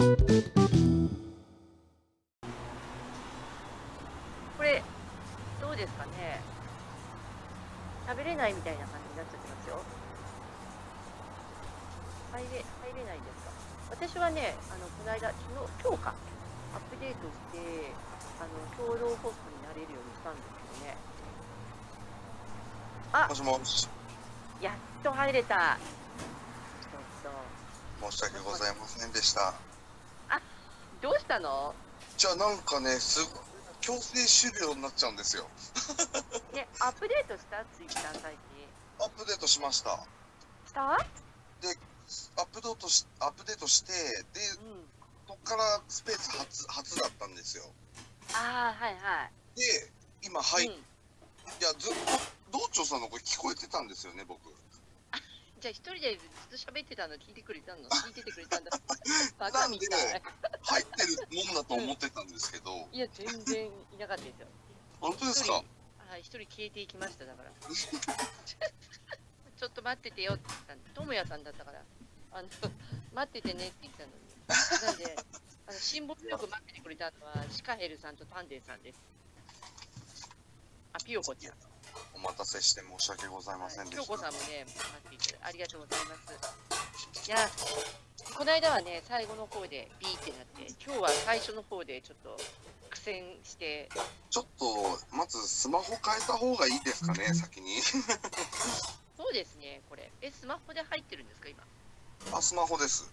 これ、どうですかね？喋れないみたいな感じになっちゃってますよ。入れ、入れないですか？私はね、あの、この間、昨日、今日か、アップデートして、あの、共同ホストになれるようにしたんですけどね。あもしもし、やっと入れた。ちょっ申し訳ございませんでした。と、どうしたの？じゃあなんかね、すご強制終了になっちゃうんですよ。ね、アップデートした？ツイッター最近。アップデートしました。した？アップデートし、アップデートして、で、うん。そこからスペース初、初だったんですよ。ああ、はいはい。で、今入っ、うんいや、ずっと、道長さんの声聞こえてたんですよね、僕。じゃあ一人でずっと喋ってたの聞いてくれたの？聞いててくれたんだ。バカみたい。入ってるもんだと思ってたんですけど、いや、全然いなかったですよ。本当ですか？はい、一人消えていきました、だから。ちょっと待っててよって言ったんで、ともやさんだったから、あの、待っててねって言ったのに。なんで、あの、辛抱強く待っててくれたのは、シカヘルさんとタンデンさんです。あ、ピヨコちゃん。お待たせして申し訳ございませんでした。京子さんもね、待っていただありがとうございます。いや、この間はね、最後の方でビーってなって、今日は最初の方でちょっと苦戦して、ちょっと、まずスマホ変えた方がいいですかね、先に。そうですね、これ。え、スマホで入ってるんですか、今？あ、スマホです。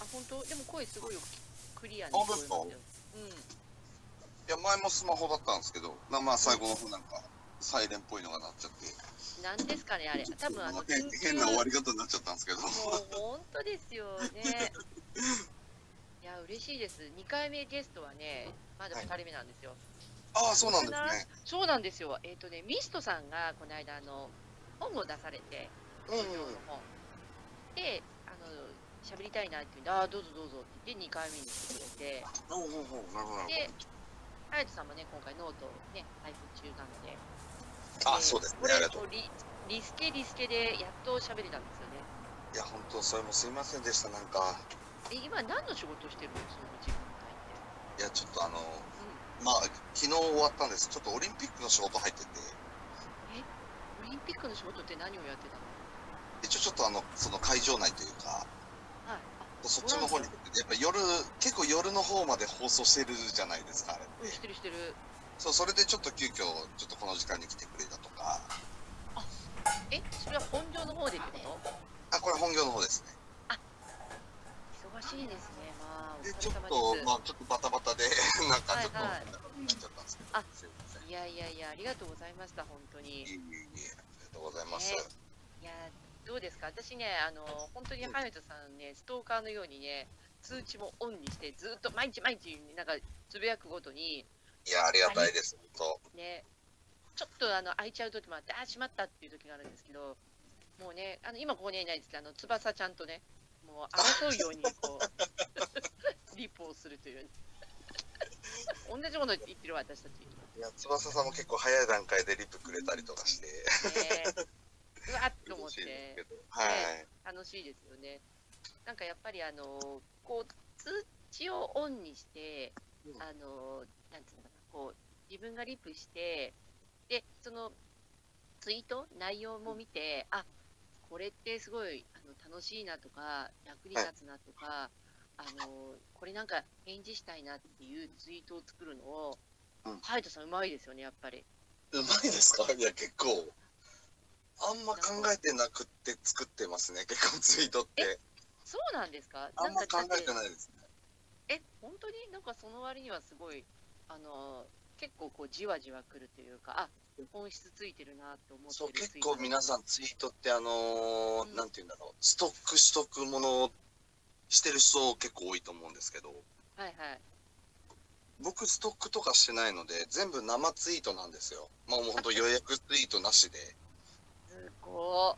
あ、本当？でも声すごいよクリアに聞こえますよ。うん。いや、前もスマホだったんですけど、なまあ、最後の方なんか、サイレンっぽいのがなっちゃって、なんですかね、あれ。多分あの、変変な終わり方になっちゃったんですけど、もう本当ですよね。いや、嬉しいです。2回目ゲストはね、まだ2人目なんですよ。ああ、そうなんですね。そうなんですよ。えっ、とね、ミストさんがこの間、あの、本を出されて、うん書評の本。で、あの、喋りたいなって言って、ああ、どうぞどうぞって言って2回目に来てくれて、うん。うん、うん、うん、なるほど、なるで、隼人さんもね、今回ノートをね、配布中なので、ほど。あ、そうですね、ありがとう。リリスケリスケでやっと喋れたんですよね。いや、本当、それもすいませんでした、なんか。え、今何の仕事してるのその時間帯って。いや、ちょっとあの、うんまあ、昨日終わったんです。ちょっとオリンピックの仕事入ってて、えオリンピックの仕事って何をやってたの一応ちょっとあの、その会場内というか、はい。あ、そっちの方に、やっぱ夜、結構夜の方まで放送してるじゃないですか、あれっうん、てし。てるしてる。そう、それでちょっと急遽、ちょっとこの時間に来てくれたとか、え、それは本業の方でってこと？あ、これ本業の方ですね。忙しいですね。まあ、おで、疲ちょっ。と、まあ、ちょっとバタバタで、なんかちょっと、はいはい来ちゃったんですけど、あすいません。いやいやいや、ありがとうございました、本当に。いえいえいえ、ありがとうございます。ねいや、どうですか？私ね、あの、本当にハヤトさんね、ストーカーのようにね、通知もオンにして、ずっと毎日毎日、なんか、つぶやくごとに、いや、ありがたいです、本ね、ちょっとあの開いちゃう時もあって、あー、しまったっていう時があるんですけど、もうね、あの今ここにはいないですけど、あの翼ちゃんとね、もう争うようにこう、リポをするという、同じこと言ってるわ私たち。ね当。いや、翼さんも結構早い段階でリプくれたりとかして、うわっと思ってけ、ど。はい。楽しいですよね。なんかやっぱりあの、こう、通知をオンにして、うんあの、なんつうのかな、こう、自分がリプして、で、その、ツイート、内容も見て、あ、これってすごいあの楽しいなとか、役に立つなとか、あの、これなんか返事したいなっていうツイートを作るのを、うんハヤトさんうまいですよね、やっぱり。うまいですか？いや、結構。あんま考えてなくって作ってますね、結構ツイートって。そうなんですか？あんま考えてい。ないですね。え、本当に？なんかその割にはすごい、あの、結構こうじわじわくるというか、あ、本質ついてるなって思ってそう、る結構皆さんツイートってあのーうんなんて言うんだろう、ストックしとくものしてる人結構多いと思うんですけど、はいはい。僕ストックとかしてないので、全部生ツイートなんですよ。まあもう本当予約ツイートなしで。すご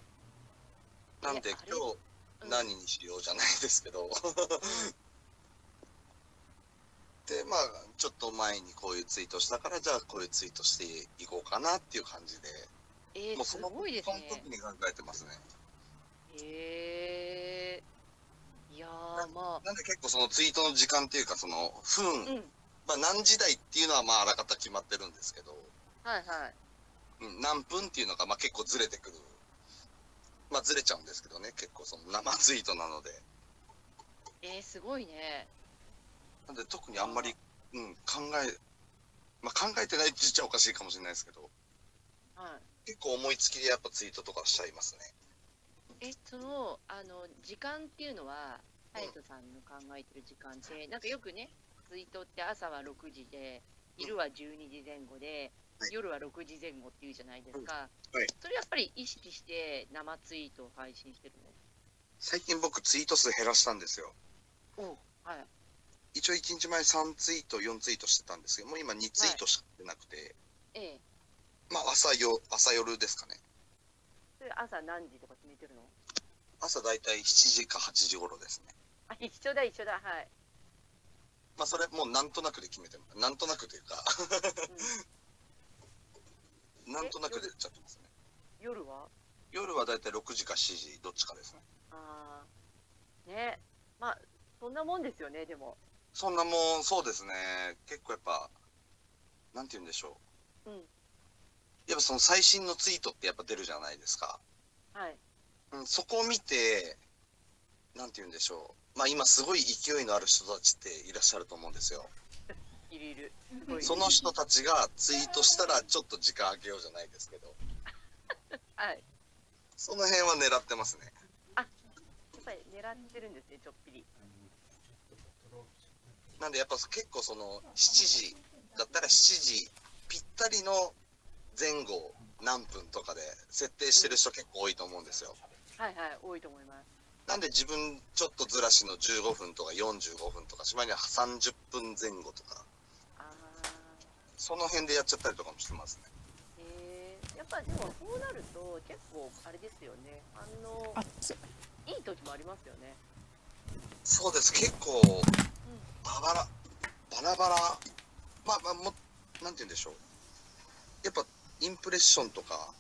ー。なんで今日うん何にしようじゃないですけど。で、まあ、ちょっと前にこういうツイートしたから、じゃあこういうツイートしていこうかなっていう感じで、えー、すもうそのごいですそのね。時に考えてますね。へえー。いやー、まなんで結構そのツイートの時間っていうか、その分、あ、うん。まあ何時台っていうのはまああらかた決まってるんですけど、はいはい。うん、何分っていうのがまあ結構ずれてくる。まあずれちゃうんですけどね、結構その生ツイートなので。えー、すごいね。なんで特にあんまり、うん、考え、まあ考えてないって言っちゃおかしいかもしれないですけど、はい。結構思いつきでやっぱツイートとかしちゃいますね。え、その、あの、時間っていうのは、隼人さんの考えてる時間って、なんかよくね、ツイートって朝は6時で、昼は12時前後で、はい夜は6時前後っていうじゃないですか。はいそれやっぱり意識して生ツイートを配信してる最近僕ツイート数減らしたんですよ。のおはい。一応1日前3ツイート、4ツイートしてたんですけど、もう今2ツイートしかしてなくて、ええ。まあ朝よ、朝夜ですかね。それ朝何時とか決めてるの？朝だいたい7時か8時頃ですね。あ、一緒だ一緒だ。はい。まあそれもうなんとなくで決めて。なんとなくというか、なんとなくでやっちゃってますね。夜？は？夜はだいたい6時か7時、どっちかですね。ああ。ね。まあ、そんなもんですよね、でも。そんなもん、そうですね。結構やっぱ、なんて言うんでしょう。うん。やっぱその最新のツイートってやっぱ出るじゃないですか。はい。うん、そこを見て、なんて言うんでしょう。まあ今すごい勢いのある人たちっていらっしゃると思うんですよ。いるいる。その人たちがツイートしたらちょっと時間空けようじゃないですけど、はい。その辺は狙ってますね。やっぱり狙ってるんですね、ちょっぴり。なんでやっぱ結構その7時だったら7時ぴったりの前後何分とかで設定してる人結構多いと思うんですよ。はいはい、多いと思います。なんで自分ちょっとずらしの15分とか45分とか、しまいには30分前後とか、あその辺でやっちゃったりとかもしてますね。えやっぱでもそうなると結構あれですよね。反応いい時もありますよね。そうです、結構、ババラ、バラバラ、まあまあ、も、なんて言うんでしょう。やっぱ、インプレッションとか、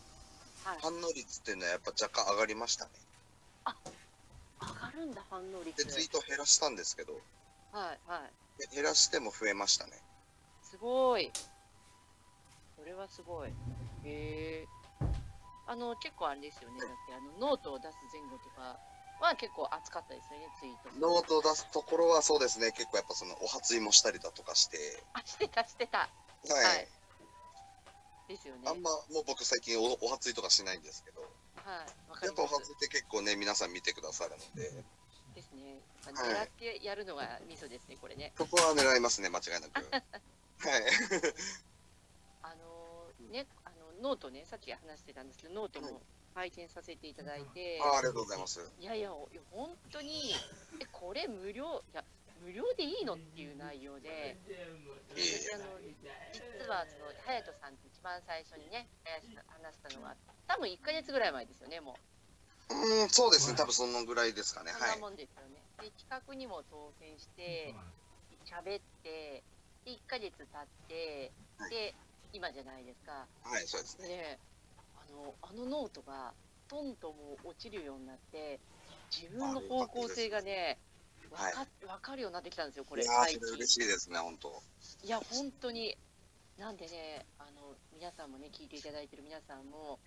はい。反応率っていうのはやっぱ若干上がりましたね。上がるんだ、反応率で、。ツイート減らしたんですけど、はいはい。で減らしても増えましたね。すごい。それはすごい。へえ。あの、結構あれですよね。だって、あの、ノートを出す前後とかは結構熱かったですよね、ツイート。ノートを出すところはそうですね、結構やっぱそのおはツイもしたりだとかして、あ、してた、してた。はい。はいですよね。あんま、もう僕最近おおはツイとかしないんですけど、はい。やっぱおはツイ。って結構ね、皆さん見てくださるので、ですね。狙ってやるのがミソですね、これね。そこは狙いますね、間違いなく。はい。あのーね、あのノートね、さっき話してたんですけど、ノートも拝見させていただいて、あありがとうございます。いやいや、本当に、え、これ無料、いや、無料でいいのっていう内容で、あの実はその隼人さんと一番最初にね、話したのが、多分1ヶ月ぐらい前ですよね、もう。うーん、そうですね、多分そのぐらいですかね。は。そんないもんですよね。で、企画にも当選して、喋って、で、1ヶ月経って、はいで、今じゃないですか。はい、そうですね。でね、あの、あのノートが、トンとも落ちるようになって、自分の方向性がね、わはいかわかるようになってきたんですよ、これ、いや嬉しいですね、本当。いや、本当に。なんでね、あの、皆さんもね、聞いていただいてる皆さんも、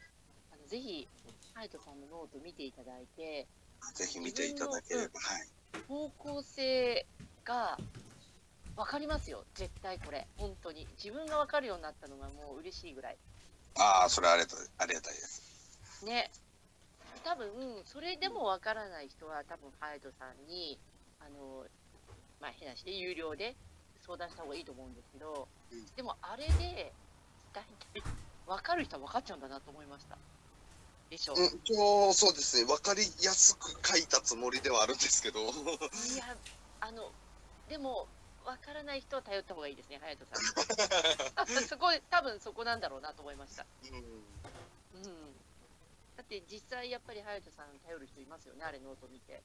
あのぜひ、ハヤトさんのノート見ていただいて、ぜひ見ていただければ、はい。方向性が分かりますよ、絶対これ、本当に。自分が分かるようになったのがもう嬉しいぐらい。ああ、それありがたい、ありがたいです。ね。多分、それでも分からない人は、多分、ハヤトさんに、あの、まあ、変なしで、有料で相談した方がいいと思うんですけど、うんでも、あれで、大体、分かる人は分かっちゃうんだなと思いました。でしょ。うん、今日、そうですね、わかりやすく書いたつもりではあるんですけど、いや、あの、でも、分からない人は頼った方がいいですね、隼人さんに。そこ、多分そこなんだろうなと思いました。うん、うん。だって実際やっぱり隼人さん頼る人いますよね、あれノート見て。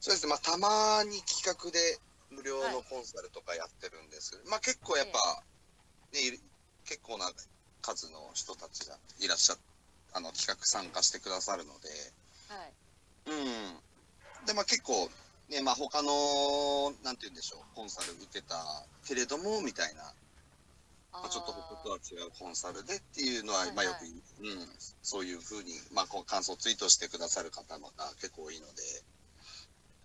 そうですね、まあ、たまに企画で無料のコンサルとかやってるんですけど、まあ結構やっぱ、ね、いる結構な数の人たちがいらっしゃっあの企画参加してくださるので、はい。うん、で、まあ結構、ね、まあ他の、なんて言うんでしょう、コンサル受けたけれども、みたいな、まあ、ちょっと他とは違うコンサルでっていうのは、はいはいまあよく、うん、そういうふうに、まあこう感想ツイートしてくださる方が結構多いので、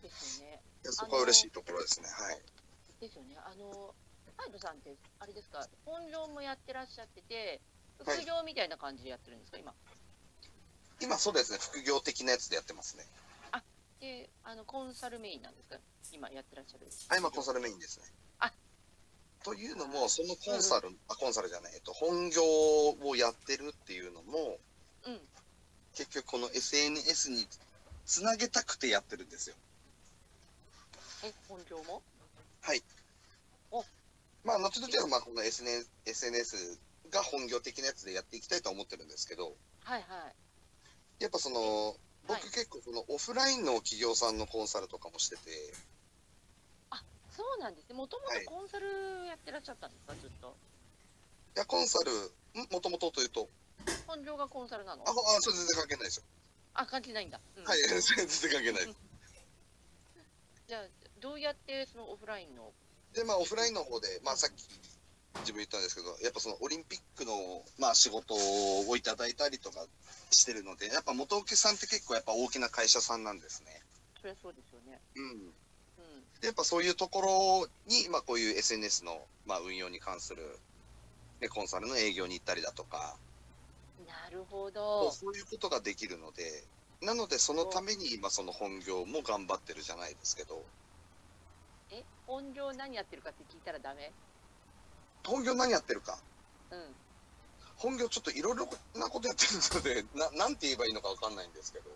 ですよね。いやそこは嬉しいところですね。はい。ですよね。あの、ハイドさんって、あれですか、本業もやってらっしゃってて、はい副業みたいな感じでやってるんですか、今？今そうですね、副業的なやつでやってますね。で、あの、コンサルメインなんですか？今やってらっしゃる。あ、今コンサルメインですね。あというのも、そのコンサル、あ、コンサルじゃない、えっと、本業をやってるっていうのも、うん。結局この SNS につなげたくてやってるんですよ。え、本業も？まあ、後々はまあこの SNS, SNS が本業的なやつでやっていきたいとは思ってるんですけど、はいはい。やっぱその、はい僕結構そのオフラインの企業さんのコンサルとかもしてて、そうなんですね。もともはいとコンサルやってらっしゃったんですか、ずっと？いや、コンサル、ん？もともとというと、本業がコンサルなの？あ、ほあそれ全然関係ないですよ。あ、関係ないんだ。うんはい、全然関係ない。じゃあ、どうやってそのオフラインの、で、まあ、オフラインの方で、まあ、さっき自分言ったんですけど、やっぱそのオリンピックの、まあ、仕事をいただいたりとかしてるので、やっぱ元請けさんって結構やっぱ大きな会社さんなんですね。そりゃそうですよね。うん。うん。でやっぱそういうところに、まあ、こういう SNS の、まあ、運用に関する、ね、コンサルの営業に行ったりだとか、なるほど。そういうことができるので、なのでそのために今その本業も頑張ってるじゃないですけど、え、本業何やってるかって聞いたらダメ？本業何やってるか。うん。本業ちょっといろいろなことやってるので、ななんて言えばいいのかわかんないんですけど、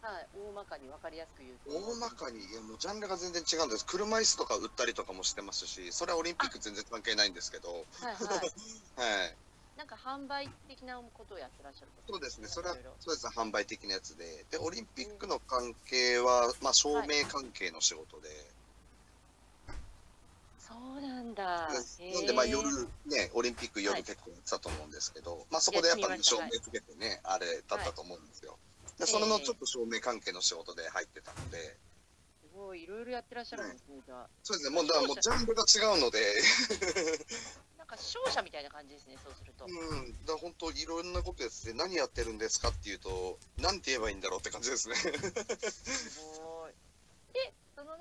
はい。大まかに分かりやすく言うと。大まかに、いやもうジャンルが全然違うんです。車椅子とか売ったりとかもしてますし、それはオリンピック全然関係ないんですけど、はいはい。はい。なんか販売的なことをやってらっしゃるとそうですね、それはそうです販売的なやつで、で、オリンピックの関係は、まあ、照明関係の仕事で、そうなんだ。なんで、まあ、夜、ね、オリンピック夜はい。結構やってたと思うんですけど、まあ、そこでやっぱり照明つけてね、あれだったと思うんですよ。で、それのちょっと照明関係の仕事で入ってたので、すごい、いろいろやってらっしゃるんですね、じゃあ。そうですね、もう、だからもうジャンルが違うので、なんか商社みたいな感じですね、そうすると。うん、だ本当いろんなことやってて、何やってるんですかっていうと、なんて言えばいいんだろうって感じですね。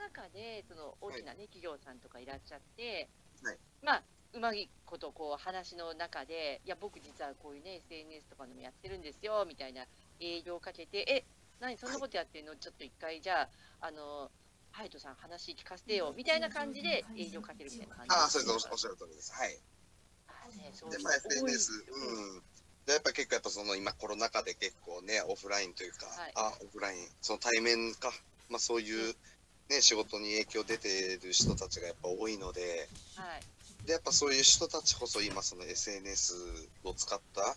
中で、その大きなね、企業さんとかいらっしゃって、はい。まあ、うまいことこう話の中で、いや、僕実はこういうね、SNS とかのもやってるんですよ、みたいな営業をかけて、え、何そんなことやってんの？ちょっと一回、じゃあ、あの、ハイトさん話聞かせてよ、みたいな感じで営業かけるみたいな感じ。ああ、そうです、おっしゃる通りです。はい。あねそうで、まあ、SNS、うん。で、やっぱ結構やっぱその今コロナ禍で結構ね、オフラインというか、はい。あ、オフライン、その対面か、まあそういうね、仕事に影響出てる人たちがやっぱ多いので、はい。で、やっぱそういう人たちこそ今その SNS を使った、は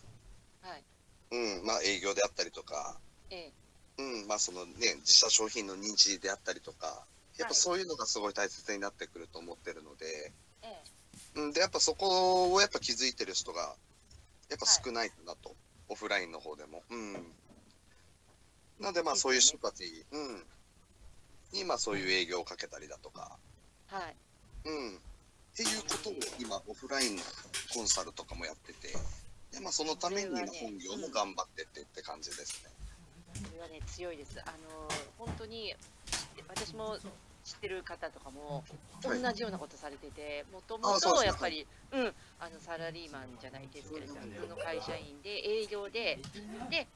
い。うん、まあ営業であったりとか、ええ。うん、まあそのね、自社商品の認知であったりとか、やっぱそういうのがすごい大切になってくると思ってるので、ええ。うん、で、やっぱそこをやっぱ気づいてる人が、やっぱ少ないかなと、オフラインの方でも。うん。なんでまあそういう人たち、うん、にまあそういう営業をかけたりだとか、はい。うん。っていうことを今、オフラインのコンサルとかもやってて、でまあそのために本業も頑張ってってって感じですね。それはね、強いです。あの本当に私も知ってる方とかも同はいじようなことされてて、もとあもとやっぱり、うん、あのサラリーマンじゃないですけれどの会社員で営業で、で、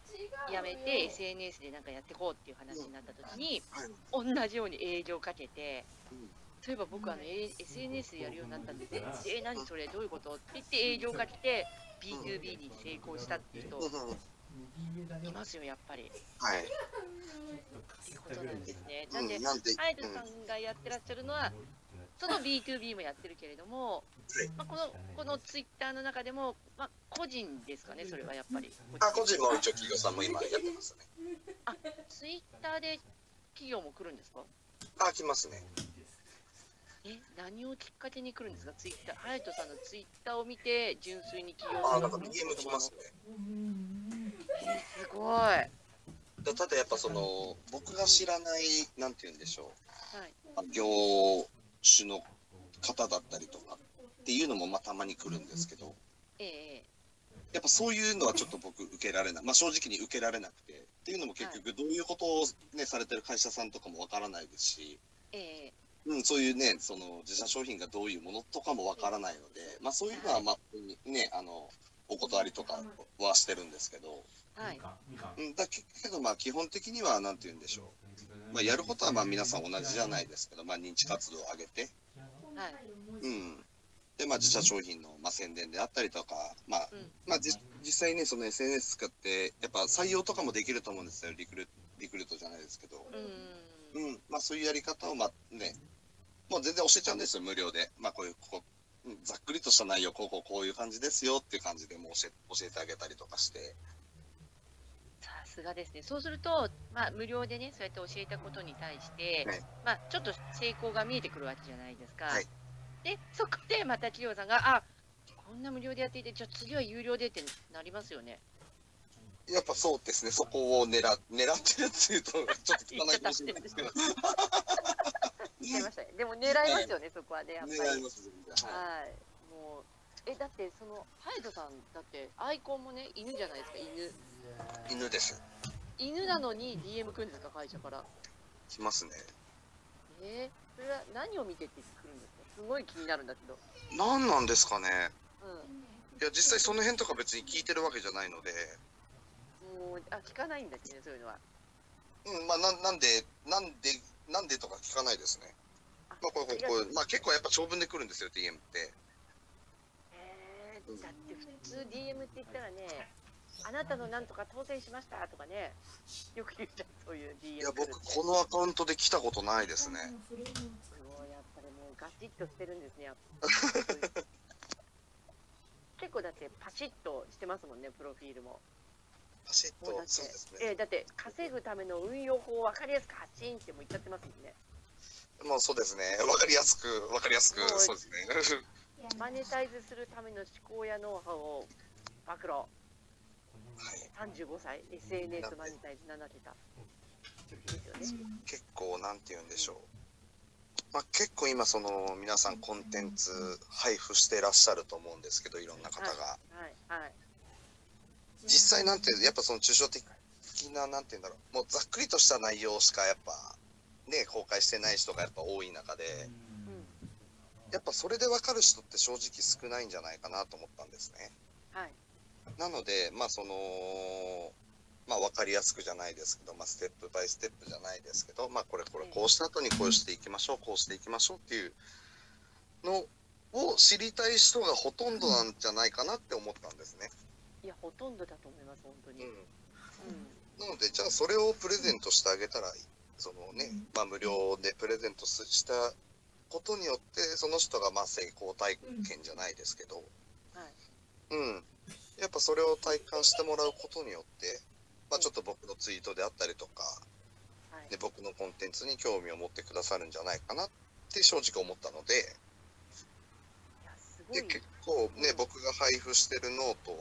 辞めて SNS でなんかやっていこうっていう話になった時に、はい。同じように営業かけてうん、そういえば僕あの、A- SNS でやるようになったんですえ、え、何それ、どういうこと？って言って営業かけて、B2B に成功したっていう人いますよ、やっぱり。はい。っていうことなんですね。なん。でうん、、なんで、ハイドうん。さんがやってらっしゃるのは、その B2B もやってるけれども、まあ、このこのツイッターの中でも、まあ、個人ですかね、それはやっぱり。あ、個人も一応企業さんも今やってますね。ツイッターで企業も来るんですか？あ、来ますね。え、何をきっかけに来るんですか、ツイッター。ハヤトさんのツイッターを見て、純粋に企業あ、さんがなんか DM 来ますね。えすごい。だただやっぱその、僕が知らない、なんて言うんでしょはい。う、業種の方だったりとかっていうのもまあたまに来るんですけど、ええやっぱそういうのはちょっと僕受けられない。まあ正直に受けられなくて。っていうのも結局どういうことをね、されてる会社さんとかもわからないですし、えええうん、そういうね、その自社商品がどういうものとかもわからないので、まあそういうのはまあね、あの、お断りとかはしてるんですけど、はい。うん、だけどまあ基本的にはなんて言うんでしょう。まあやることはまあ皆さん同じじゃないですけど、まあ認知活動を上げて、はい。うん。で、まあ自社商品のまあ宣伝であったりとか、まあ、うんまあじ実際ね、その SNS 使って、やっぱ採用とかもできると思うんですよ、リクルリクルートじゃないですけど。うん。うん、まあそういうやり方をまあね、もう全然教えちゃうんですよ、無料で。まあこういう、こざっくりとした内容、こうこうこういう感じですよっていう感じでもう教え教えてあげたりとかして。さすがですね。そうすると、まあ、無料でね、そうやって教えたことに対して、はいまあ、ちょっと成功が見えてくるわけじゃないですか。はいで、そこでまた企業さんが、あこんな無料でやっていて、じゃあ次は有料でってなりますよね。やっぱそうですね、そこを狙狙ってるっていうと、ちょっと汚いかもしれないですけど、ましたね。でも狙いますよね、そこはね、やっぱり。狙います、はいはい。もう、え、だって、その、ハヤトさん、だって、アイコンもね、犬じゃないですか、犬。犬です。犬なのに DM 来るんですか、会社から。来ますね。えー、それは何を見てって来るんですか？すごい気になるんだけど。何なんですかね。ういや、実際その辺とか別に聞いてるわけじゃないので、ん。もう、あ、聞かないんだっけね、そういうのは。うん、まあ、なんなんで、なんで、なんでとか聞かないですね。あまあ、これ、これ、これまあ、結構やっぱ長文で来るんですよ、DM って。えー、だって普通 DM って言ったらね、あなたのなんとか当選しましたとかね、よく言うじゃん、そういう DM いや、僕、このアカウントで来たことないですね。そうやっぱりもうガチッとしてるんですね、やっぱ 結構だってパシッとしてますもんね、プロフィールも。パシッともうだっ、てそうですね。えーだって稼ぐための運用法を分かりやすく発信っても言っちゃってますもんね。もうそうですね。わかりやすく、わかりやすくそうですね。マネタイズするための思考やノウハウを暴露。はい。35歳、SNS マネタイズ7桁。ですよね。結構、なんて言うんでしょう。まあ、結構今、その、皆さんコンテンツ配布してらっしゃると思うんですけど、いろんな方が。はい、はい。実際なんていうやっぱその抽象的ななんて言うんだろうもうざっくりとした内容しかやっぱね公開してない人がやっぱ多い中でうん。やっぱそれで分かる人って正直少ないんじゃないかなと思ったんですねはい。なのでまあそのまあ分かりやすくじゃないですけど、まあ、ステップバイステップじゃないですけどまあこれこれこうした後にこうしていきましょうこうしていきましょうっていうのを知りたい人がほとんどなんじゃないかなって思ったんですね、いや、ほとんどだと思います、本当に。うんうん。なので、じゃあそれをプレゼントしてあげたら、そのね、まあ無料でプレゼントしたことによって、その人がまあ成功体験じゃないですけど、はい。うん。やっぱそれを体感してもらうことによって、まあちょっと僕のツイートであったりとか、はい。で僕のコンテンツに興味を持ってくださるんじゃないかなって正直思ったので、で、い。結構ね、僕が配布してるノート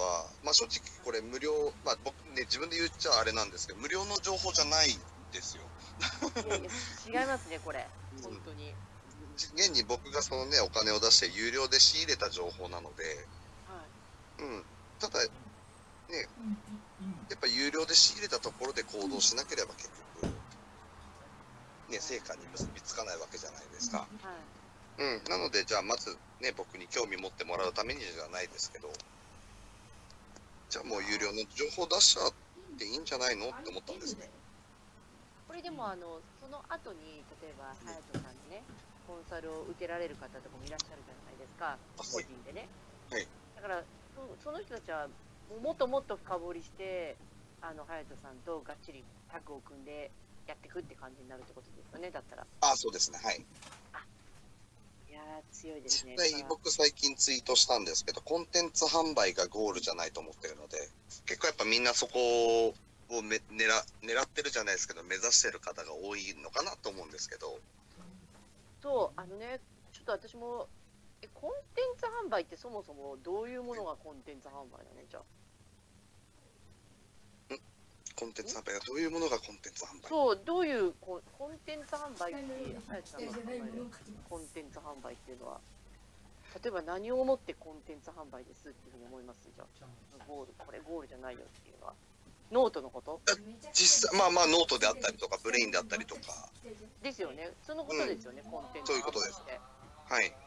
は、まあ正直これ無料、まあ僕ね、自分で言っちゃあれなんですけど、無料の情報じゃないんですよ。いやいや違いますね、これ。本当に。現に僕がそのね、お金を出して有料で仕入れた情報なので、はい。うん。ただ、ね、やっぱ有料で仕入れたところで行動しなければ結局、ね、成果に結びつかないわけじゃないですか。はい。うん。なので、じゃあまずね、僕に興味持ってもらうためにじゃないですけど、じゃあもう有料の情報出しちゃっていいんじゃないのって思ったんですね。これでも、あの、その後に、例えば、隼人さんにね、コンサルを受けられる方とかもいらっしゃるじゃないですか。個人でね。はいだから、そその人たちは、もっともっと深掘りして、あの、隼人さんとがっちりタッグを組んでやっていくって感じになるってことですよね、だったら。あ、そうですね。はい。いやー、強いですね。実際僕最近ツイートしたんですけど、コンテンツ販売がゴールじゃないと思ってるので、結構やっぱみんなそこをめ狙狙ってるじゃないですけど、目指してる方が多いのかなと思うんですけど、そう、あのね、ちょっと私も、え、コンテンツ販売ってそもそもどういうものがコンテンツ販売だね、じゃあ？コンテンツ販売？がどういうものがコンテンツ販売？そう、どういうコンコンテンツ販売って、コンテンツ販売っていうのは、例えば何をもってコンテンツ販売ですっていうふうに思います？じゃあ、ゴール、これゴールじゃないよっていうのは。ノートのこと？実際まあまあノートであったりとかブレインであったりとか。ですよね。そのことですよね、コンテンツそういうことです。はいうんうん、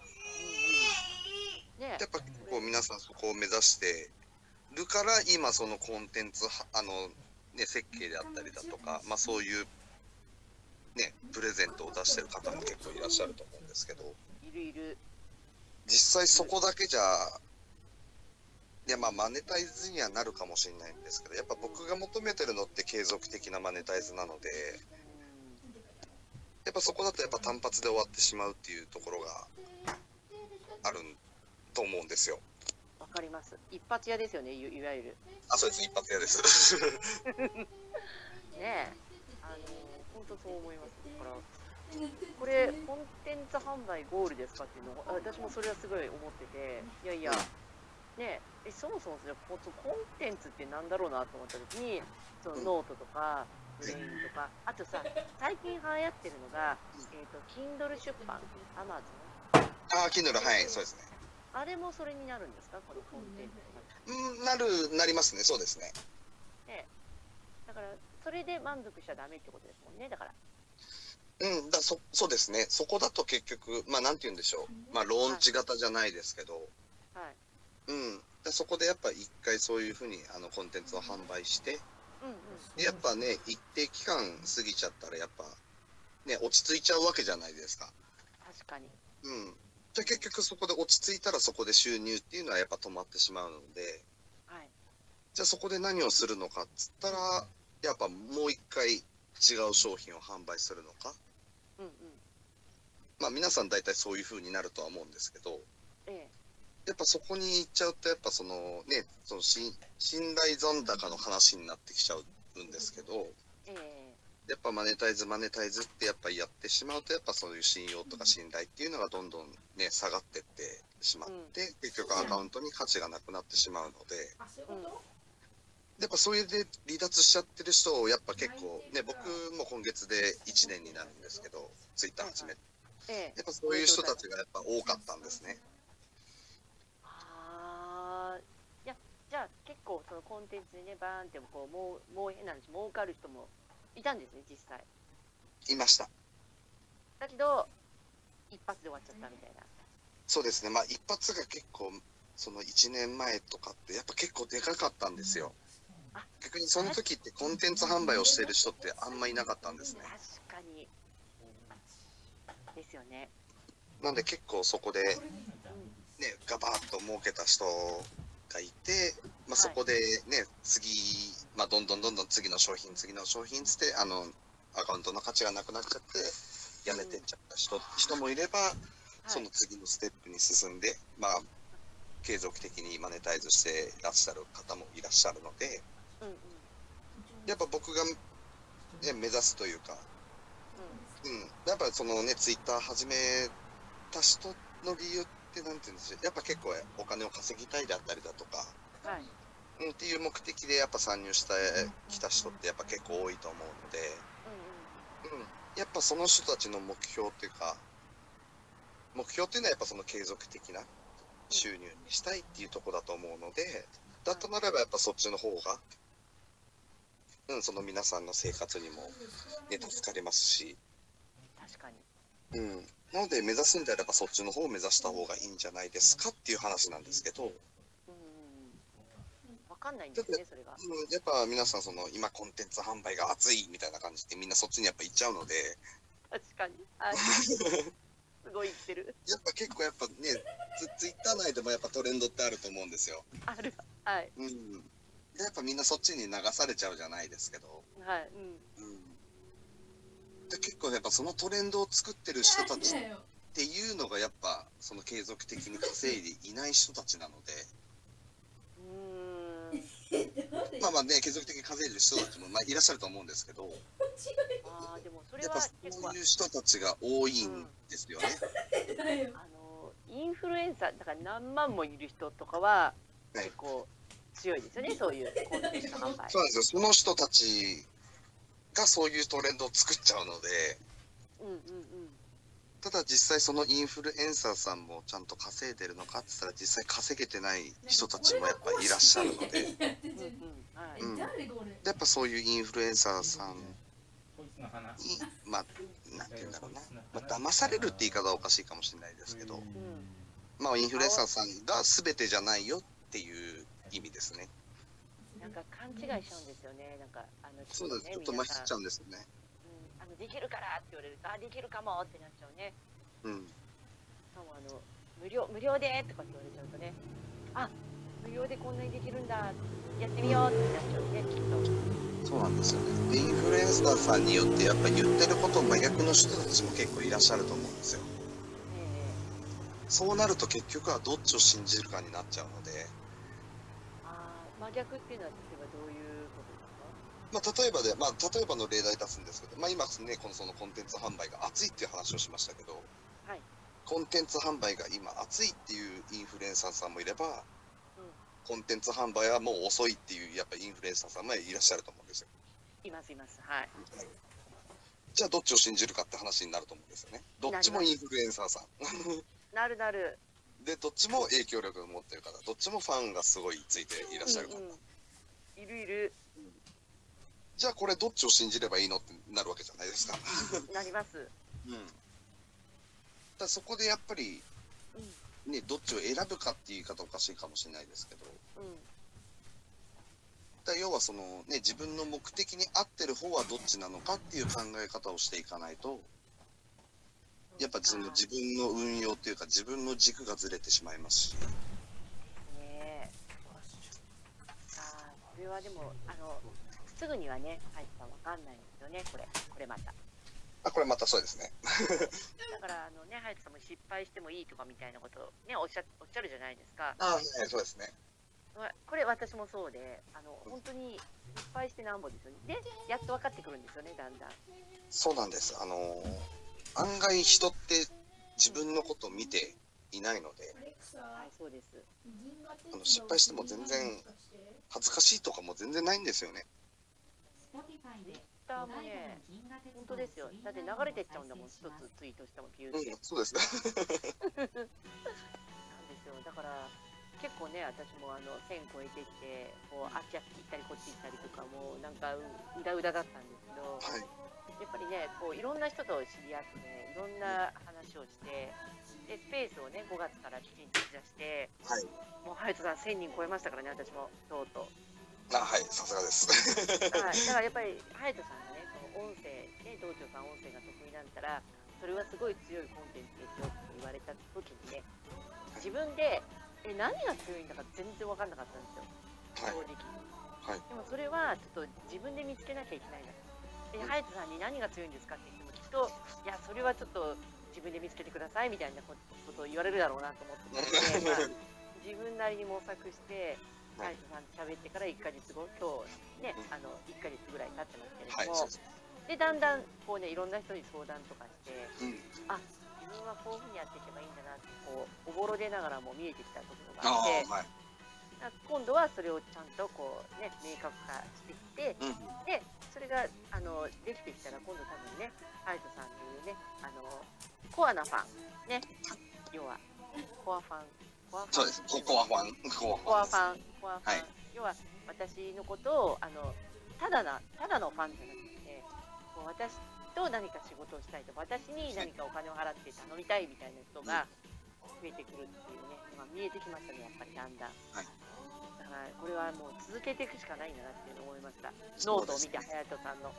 ね。やっぱこう皆さんそこを目指してるから今そのコンテンツはあのね設計であったりだとかまあそういうねプレゼントを出してる方も結構いらっしゃると思うんですけど。実際そこだけじゃいやまあマネタイズにはなるかもしれないんですけどやっぱ僕が求めてるのって継続的なマネタイズなのでやっぱそこだとやっぱ単発で終わってしまうっていうところがあると思うんですよ。わかります。一発屋ですよね、いいわゆる。あ、そうです、一発屋です。ねえ。あの、本当そう思います。だから、これ、コンテンツ販売ゴールですかっていうのを、あ私もそれはすごい思ってて、いやいや、ねえ、えそもそもそれコンコンテンツってなんだろうなと思った時に、そのノートとか、ブレインとか、あとさ、最近流行ってるのが、えっ、と、Kindle 出版、Amazon。あー、Kindle、はい、そうですね。あれもそれになるんですか？このコンテンツが。うん、なる、なりますね、そうですね。だから、それで満足しちゃダメってことですもんね、だから。うん、だそそうですね、そこだと結局、まあ、なんて言うんでしょう、まあ、ローンチ型じゃないですけど、はい。うん、だそこでやっぱ一回そういうふうにあのコンテンツを販売して、うんうん。でやっぱね、一定期間過ぎちゃったら、やっぱ、ね、落ち着いちゃうわけじゃないですか。確かに。うん。じゃ結局そこで落ち着いたらそこで収入っていうのはやっぱ止まってしまうので、はい。じゃあそこで何をするのかっつったら、やっぱもう一回違う商品を販売するのか。うんうん。まあ皆さん大体そういう風になるとは思うんですけど、えやっぱそこに行っちゃうと、やっぱそのね、その信信頼残高の話になってきちゃうんですけど、ええやっぱマネタイズマネタイズってやっぱやってしまうと、やっぱそういう信用とか信頼っていうのがどんどんね、下がってってしまって、結局アカウントに価値がなくなってしまうので、やっぱそれで離脱しちゃってる人をやっぱ結構ね、僕も今月で1年になるんですけど、ツイッター始めて。ええ。やっぱそういう人たちがやっぱ多かったんですね。じゃあ結構そのコンテンツにね、バーンってこう、もう、もう変な話、儲かる人もいたんですね、実際。いました。だけど、一発で終わっちゃったみたいな。そうですね。まあ一発が結構、その1年前とかってやっぱ結構でかかったんですよあ。逆にその時ってコンテンツ販売をしている人ってあんまいなかったんですね。確かに。ですよね。なんで結構そこでうん。ね、ガバッと儲けた人がいて、まあ、はいそこでね、次、まあ、どんどんどんどん次の商品、次の商品つって、あの、アカウントの価値がなくなっちゃって、やめてっちゃった人,、人もいれば、その次のステップに進んで、まあ、継続的にマネタイズしていらっしゃる方もいらっしゃるので、うんうん。やっぱ僕が、ね、目指すというか、うん。うん、やっぱそのね、ツイッター始めた人の理由って、なんて言うんでしょう、やっぱ結構お金を稼ぎたいであったりだとか、はい。うん、っていう目的でやっぱ参入してきた人ってやっぱ結構多いと思うので、うんうん。うん、やっぱその人たちの目標っていうか、目標っていうのはやっぱその継続的な収入にしたいっていうところだと思うので、だとなればやっぱそっちの方が、うん、その皆さんの生活にも、ね、助かりますし、確かに。うん。なので目指すんであればそっちの方を目指した方がいいんじゃないですかっていう話なんですけど、かんないんですね、それが。うん、やっぱ皆さんその今コンテンツ販売が熱いみたいな感じでみんなそっちにやっぱ行っちゃうので確かに。はい。すごい言ってる。やっぱ結構やっぱねツツイッター内でもやっぱトレンドってあると思うんですよ。ある。はい。うん。でやっぱみんなそっちに流されちゃうじゃないですけど。はい。うん。うん。で結構やっぱそのトレンドを作ってる人たちっていうのがやっぱその継続的に稼いでいない人たちなので、うーん。まあまあね継続的に稼いでる人たちもまあいらっしゃると思うんですけど、ああ、でもそれやっぱそういう人たちが多いんですよね。あのインフルエンサーだから何万もいる人とかははい結構強いですよね、そういうコンテンツ販売。そうなんですよ。その人たちがそういうトレンドを作っちゃうので、うんうんうん。ただ実際そのインフルエンサーさんもちゃんと稼いでるのかって言ったら実際稼げてない人たちもやっぱいらっしゃるので、うん。やっぱそういうインフルエンサーさんに、まあ、なんて言うんだろうな、まあ、騙されるって言い方はおかしいかもしれないですけど、うん。まあ、インフルエンサーさんが全てじゃないよっていう意味ですね。なんか勘違いしちゃうんですよね。なんかあのそうです。ねちょっとまひっちゃうんですよね。うんあのできるからって言われるとあできるかもってなっちゃうね。うん。しかもあの無料無料でとかって言われちゃうとね。あ無料でこんなにできるんだやってみようってなっちゃうねきっと。そうなんですよね。で、インフルエンサーさんによってやっぱり言ってること真逆の人たちも結構いらっしゃると思うんですよ。えそうなると結局はどっちを信じるかになっちゃうので、真逆っていうのは例えばどういうことですか？まあ、例えばで、まあ、例えばの例題出すんですけど、まあ、今ね、このそのコンテンツ販売が熱いっていう話をしましたけど、はいコンテンツ販売が今熱いっていうインフルエンサーさんもいれば、コンテンツ販売はもう遅いっていうやっぱインフルエンサーさんもいらっしゃると思うんですよ。いますいますはい。じゃあどっちを信じるかって話になると思うんですよね。どっちもインフルエンサーさん。なるなる。で、どっちも影響力を持ってる方、どっちもファンがすごいついていらっしゃる方。うんうんいるいるじゃあこれどっちを信じればいいのってなるわけじゃないですか。なります。うん。だそこでやっぱり、ね、どっちを選ぶかっていう言い方おかしいかもしれないですけど、うんだ要はそのね、自分の目的に合ってる方はどっちなのかっていう考え方をしていかないと、やっぱその自分の運用っていうか自分の軸がずれてしまいますし、ねえ。ああこれはでもあのすぐにはね入ったわかんないんですよねこれこれまた。あ、これまたそうですね。だからあのねハヤトさんも失敗してもいいとかみたいなことをねおっしゃおっしゃるじゃないですか。あはい、そうですね。これ私もそうであの本当に失敗してなんぼですよね。でやっと分かってくるんですよねだんだん。そうなんです。あのー案外人って自分のことを見ていないので。あの失敗しても全然恥ずかしいとかも全然ないんですよね。ツイッターもね本当ですよ。だって流れてっちゃうんだもん一つツイートしてもビューって。うん、そうですね。なんですよだから結構ね私もあの1000超えてきてこうあっちあっち行ったりこっち行ったりとかもうなんかううだうだだったんですけどはい。やっぱりねこういろんな人と知り合ってねいろんな話をしてでスペースをね5月からきちんと出してはい。もうハヤトさん1000人超えましたからね私もとうとう。あ、はい、さすがです。はい、だからやっぱりハヤトさんがねその音声ね道長さん音声が得意なんだったらそれはすごい強いコンテンツですよって言われた時にね自分でえ何が強いんだか全然分かんなかったんですよ。はい。正。直、はい。でもそれはちょっと自分で見つけなきゃいけないんだでハヤトさんに何が強いんですかって言ってもきっといやそれはちょっと自分で見つけてくださいみたいなことを言われるだろうなと思ってまあ、自分なりに模索してハはい。ヤトさんと喋ってから1ヶ月後今日ねあの1ヶ月ぐらい経ってますけれどはい、も、そうでだんだんこうねいろんな人に相談とかしてうん。あ自分はこういうふうにやっていけばいいんだなってこうおぼろげながらも見えてきたところがあってはい。今度はそれをちゃんとこうね明確化していってうん。でそれがあのできてきたら今度多分ねハヤトさんというねあのコアなファンね要はコアファンコアファンそうです。ココアファン。ココアアファンファン、コアファン、はい要は私のことをあのただなただのファンじゃなくて、こう私と何か仕事をしたいとか、私に何かお金を払って頼みたいみたいな人が増えてくるっていうね、まあ、見えてきましたね、やっぱりだんだん。はいだからこれはもう続けていくしかないんだなっていうのを思いました。そうですノートを見て、隼人さんの。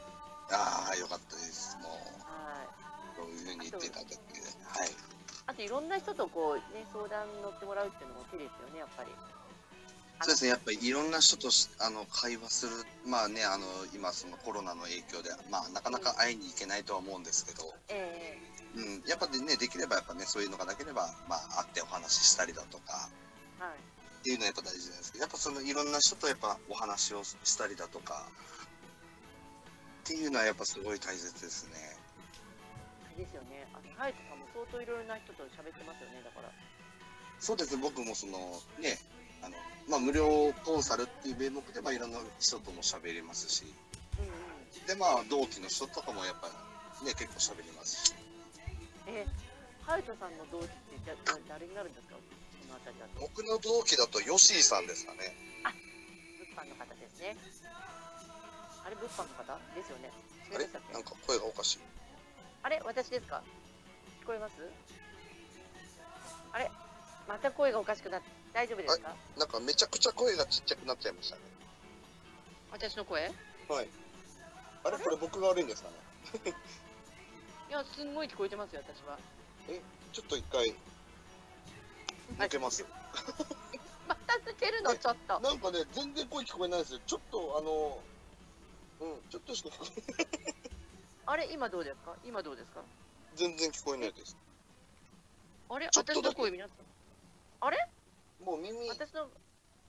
ああ、よかったです。もう、はい。こういうふうに言っていただいて。はい。あといろんな人とこうね相談乗ってもらうっていうのも手ですよね、やっぱり。そうですね、やっぱりいろんな人としあの会話する、まあね、あの今、そのコロナの影響で、まあ、なかなか会いに行けないとは思うんですけど、えうん、やっぱりね、できればやっぱね、そういうのがなければ、まあ、会ってお話ししたりだとか、えはい。っていうのはやっぱ大事なんですけど、やっぱそのいろんな人とやっぱお話をしたりだとか、っていうのはやっぱすごい大切ですね。ですよね。あのハヤトさんも相当いろいろな人と喋ってますよね、だから。そうですね、僕もそのね、あの、まあ、無料コンサルっていう名目で、まあ、いろんな人とも喋りますし、うんうん。で、まあ、同期の人とかもやっぱね、結構喋りますし、え、ハヤトさんの同期って誰になるんですか？この辺りだと。僕の同期だとヨッシーさんですかね。物販の方ですね。あれ、物販の方？ですよね。違あれなんか声がおかしい。あれ？私ですか？聞こえます？あれ？また声がおかしくなって、大丈夫ですか？なんかめちゃくちゃ声がちっちゃくなっちゃいましたね。私の声？いはい。あれ？これ僕が悪いんですかね？や、すんごい聞こえてますよ、私は。ちょっと一回、抜けます。また抜けるの、ちょっと。なんかね、全然声聞こえないですよ。ちょっと、あの、うん、ちょっとしか聞こえない。あれ？今どうですか？今どうですか？全然聞こえないです。あれ？私の声皆さん。あれ？もう耳、私の、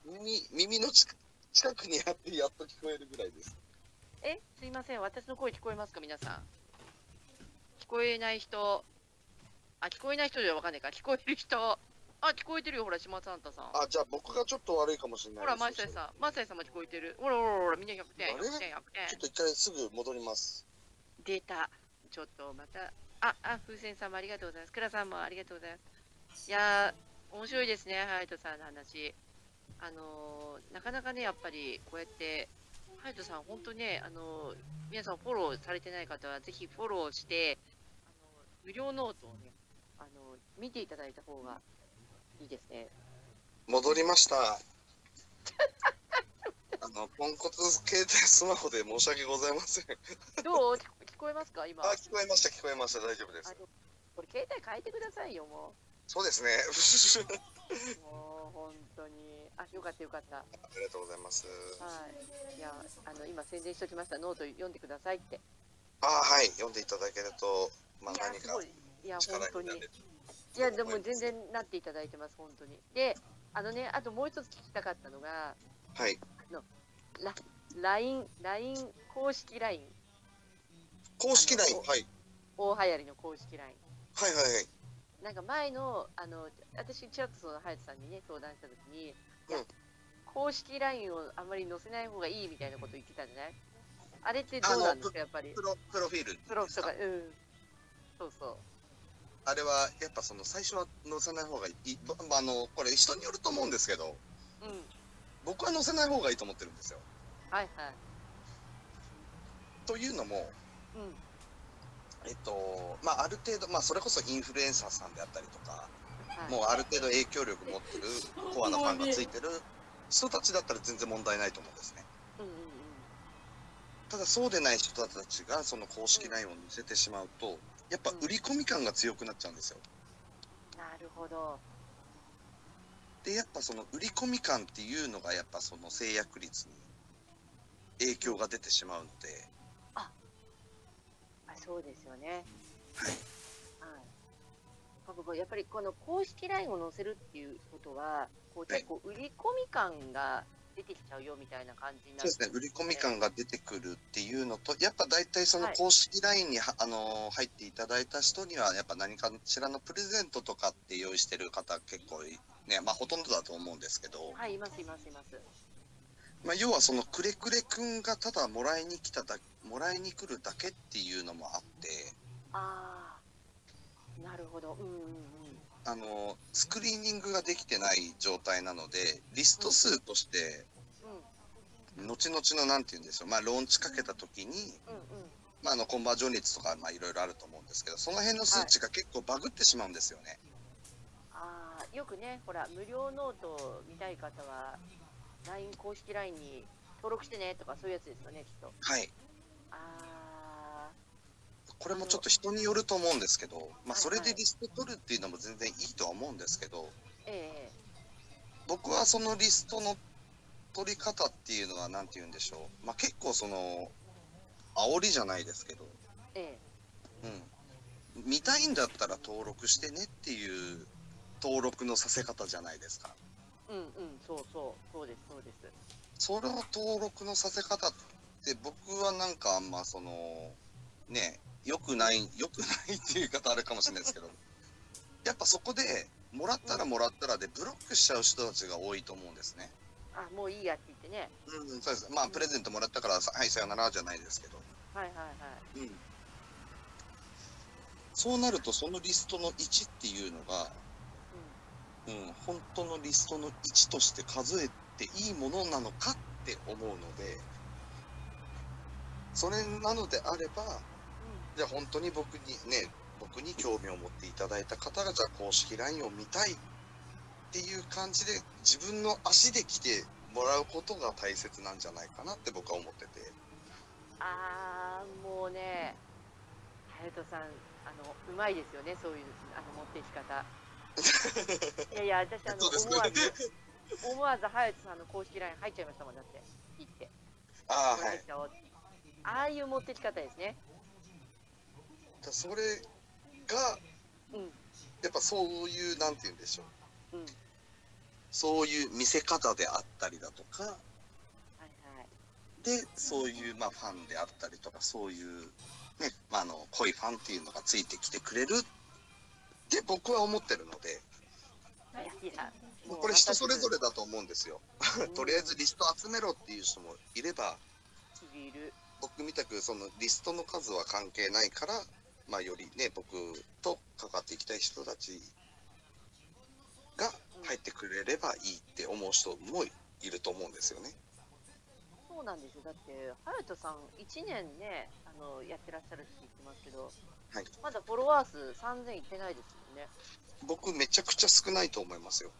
耳、耳の近近くにあってやっと聞こえるぐらいです。え？すいません。私の声聞こえますか？皆さん。聞こえない人。あ、聞こえない人ではわかんないか。聞こえる人。あ、聞こえてるよ。ほら、島サンタさん。あ、じゃあ僕がちょっと悪いかもしれないほら、マサイさん。マサイさんも聞こえてる。ほらほらほら、みんな100点、あれ？100点、100点ちょっ。と一回すぐ戻ります。出た。ちょっとまた。あ、あ、風船さんもありがとうございます。倉さんもありがとうございます。いやー、面白いですね、ハヤトさんの話。あのーなかなかね、やっぱりこうやって、ハヤトさん、本当ね、あのー皆さんフォローされてない方は、ぜひフォローして、あのー無料ノートをね、あのー見ていただいた方がいいですね。戻りました。あの、ポンコツ携帯スマホで申し訳ございません。どう？聞こえますか今？あ、聞こえました、聞こえました、大丈夫です。これ、携帯変えてくださいよ、もそうですね。う。もう、本当に。あ、よかったよかった。ありがとうございます。はい。いや、あの、今宣伝しておきました。ノート読んでくださいって。あ、はい、読んでいただけると、まあ、何かい。いや、本当に。いや、でも全然なっていただいてます、本当に。で、あのね、あともう一つ聞きたかったのが、はい、ラ LINE、LINE、公式 LINE、公式 LINE、あのはい、大流行りの公式 LINE。はい、はい、はい。なんか前の、あの、私、ちらっとその、隼人さんにね、相談したときに、うん公式 LINE をあんまり載せない方がいいみたいなこと言ってたじゃない？あれってどうなんですか、やっぱり？プロ、プロフィールプロとか。うん。そうそう。あれは、やっぱその最初は載せない方がいいと、まあ、あの、これ人によると思うんですけど、うん。僕は載せない方がいいと思ってるんですよ。はいはい。というのも、うん。えっと、まあ、ある程度、まあ、それこそインフルエンサーさんであったりとか、はい、もうある程度影響力持ってる、コアなファンがついてる人たちだったら全然問題ないと思うんですね。うんうんうん。ただそうでない人たちがその公式 LINE を載せてしまうと、やっぱ売り込み感が強くなっちゃうんですよ。なるほど。で、やっぱその売り込み感っていうのがやっぱその制約率に影響が出てしまうので、あ、そうですよね。はい。はい。やっぱりこの公式 LINE を載せるっていうことは、こうはい結構売り込み感が出てきちゃうよみたいな感じになるそうですね、売り込み感が出てくるっていうのと、やっぱ大体そのはい公式 LINE には、あの入っていただいた人には、やっぱ何かしらのプレゼントとかって用意してる方結構いね、まあほとんどだと思うんですけど、はい、いますいますいます。まあ要はそのくれくれくんがただもらいに来ただ、もらいに来るだけっていうのもあって、ああ、なるほど。うんうんうん。あのスクリーニングができてない状態なので、リスト数として、うん後々のなんて言うんですよ、まあローンチかけた時に、うんうん。まあ、あのコンバージョン率とかまあいろいろあると思うんですけど、その辺の数値が結構バグってしまうんですよね。ああ、よくね、ほら、無料ノートを見たい方は、LINE 公式 LINE に登録してねとか、そういうやつですよね、きっと。はい。あこれもちょっと人によると思うんですけど、まあ、それでリスト取るっていうのも全然いいとは思うんですけど、あ、ええ僕はそのリストの取り方っていうのは何て言うんでしょう。まあ、結構その、煽りじゃないですけど、ええうん。見たいんだったら登録してねっていう登録のさせ方じゃないですか。うんうん、そうそう、そうです、そうです。それの登録のさせ方って僕はなんかあんまそのね良くない良くないっていう言い方あるかもしれないですけど やっぱそこで、もらったらもらったらでブロックしちゃう人たちが多いと思うんですね。あ、もういいやって言ってね。うん、そうです。まあ、プレゼントもらったから、さはい、さよならじゃないですけど。はいはいはい。うん。そうなると、そのリストの1っていうのが、うん、本当のリストの1として数えていいものなのかって思うので、それなのであれば、じゃあ本当に僕にね、僕に興味を持っていただいた方が、じゃあ公式 LINE を見たいっていう感じで、自分の足で来てもらうことが大切なんじゃないかなって僕は思ってて。あー、もうね、隼人さん、あの、うまいですよね、そういう、あの、持っていき方。いやいや、私、あの、思わず、思わず隼人さんの公式 LINE 入っちゃいましたもん、だって。切って。ああ、はいああいう持っていき方ですね。だそれが、うんやっぱそういう、なんて言うんでしょう。うん。そういう見せ方であったりだとか、はいはい。で、そういう、まあ、ファンであったりとか、そういう、ね、まあ、あの、濃いファンっていうのがついてきてくれるって僕は思ってるので、もうこれ人それぞれだと思うんですよ。うん とりあえずリスト集めろっていう人もいれば。僕みたくそのリストの数は関係ないから、まあ、よりね、僕と関わっていきたい人たちが入ってくれればいいって思う人もいると思うんですよね。そうなんですよ。だって、隼人さん、1年ね、あの、やってらっしゃるって言ってますけど、はいまだフォロワー数3000いってないですもんね。僕めちゃくちゃ少ないと思いますよ。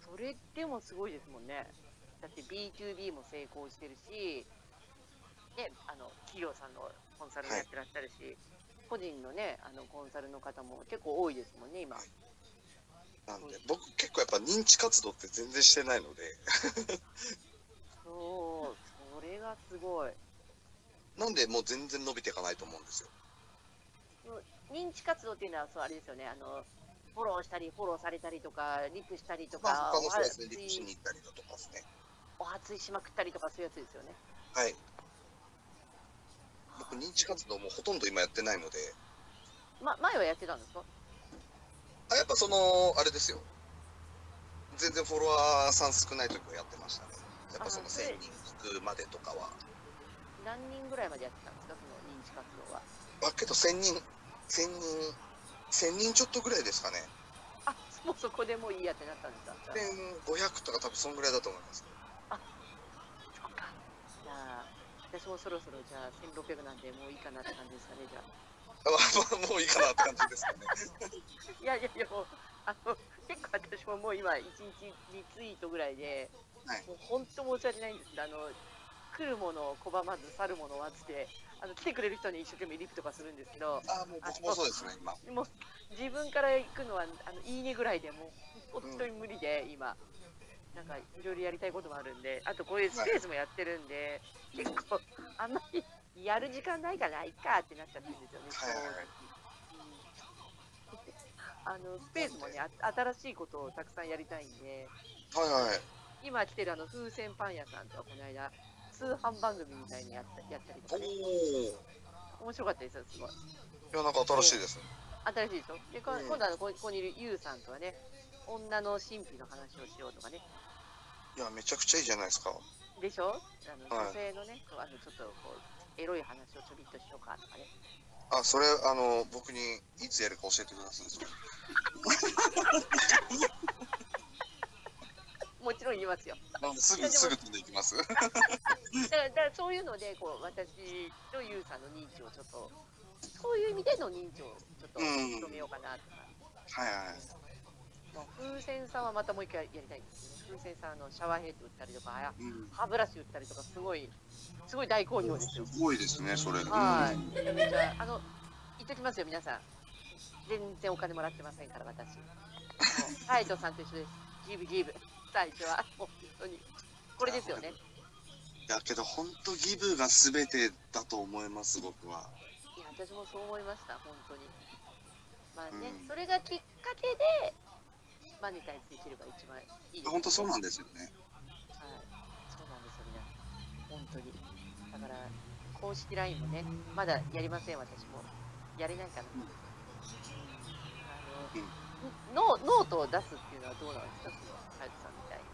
それでもすごいですもんね。だって B2B も成功してるし、ね、あの企業さんのコンサルもやってらっしゃるし、個人のね、あのコンサルの方も結構多いですもんね、今。なんで、僕結構やっぱ認知活動って全然してないので、そう、それがすごい。なんでもう全然伸びていかないと思うんですよ。認知活動っていうのは、そうあれですよね、あのフォローしたり、フォローされたりとか、リプしたりとまか、あ他のそうですね、おリップしに行ったりだとかですね。お初いしまくったりとか、そういうやつですよね。はい。僕認知活動もほとんど今やってないので、ま、前はやってたんですか？あやっぱその、あれですよ。全然フォロワーさん少ない時はやってましたね。やっぱそのあそれ1000人聞くまでとかは。何人ぐらいまでやってたんですか、その認知活動は。あ、けど1000人、1000人、1000人ちょっとぐらいですかね。あもうそこでもういいやってなったんですか？じゃあ1500とか多分そんぐらいだと思います。そっか。じゃあ、私もそろそろじゃあ1600なんでもういいかなって感じですかね、じゃあ。もういいかなって感じですかね。いやいやいや、もう、あの、結構私ももう今、1日リツイートぐらいで、はいもう本当申し訳ないんですけど、あの、来るものを拒まず、去るものを待って、あの、来てくれる人に一生懸命リプとかするんですけど、あもう僕もそうですね、今。もう自分から行くのは、あの、いいねぐらいでもう、本当に無理で、今。なんか、いろいろやりたいこともあるんで、あとこういうスペースもやってるんで、結構、あんまりやる時間ないから、いっかってなっちゃってるんですよね、はいあの、スペースもね、あ新しいことをたくさんやりたいんで、はいはい。今来てるあの、風船パン屋さんとはこの間、通販番組みたいにやったやったりとおかね、お。面白かったですよ、すごい。いや、なんか新しいです。新しいでしょ？で、今度はここにいるユウさんとはね、女の神秘の話をしようとかね、いや、めちゃくちゃいいじゃないですか。でしょ？あのはい女性のね、あのちょっとこう、エロい話をちょびっとしようかとかね。あ、それ、あの、僕にいつやるか教えてください。もちろん言いますよ。あすぐ、すぐ飛んでいきます。だから、だからそういうので、こう、私とユウさんの認知をちょっと、そういう意味での認知をちょっとうん広めようかなとか。はいはい。もう風船さんはまたもう一回やりたいんですよね。風船さんのシャワーヘッド売ったりとか、うん。歯ブラシ売ったりとか、すごい、すごい大好評ですよ。すごいですね、それ。はい。うんめちゃめちゃ、あの、言っときますよ、皆さん。全然お金もらってませんから、私。ハイトさんと一緒です。ギブギブ。最初は、本当に。これですよね。だけど、本当ギブが全てだと思います、僕は。いや、私もそう思いました、本当に。まあね、うんそれがきっかけで、マネタイズできれば一番いいね。本当そうなんですよね。はい。そうなんですよ、皆。本当に。だから、公式 LINE もね、まだやりません、私も。やれないかな。うんあの、うんノートを出すっていうのはどうなんですか、そのハヤトさんみたいに。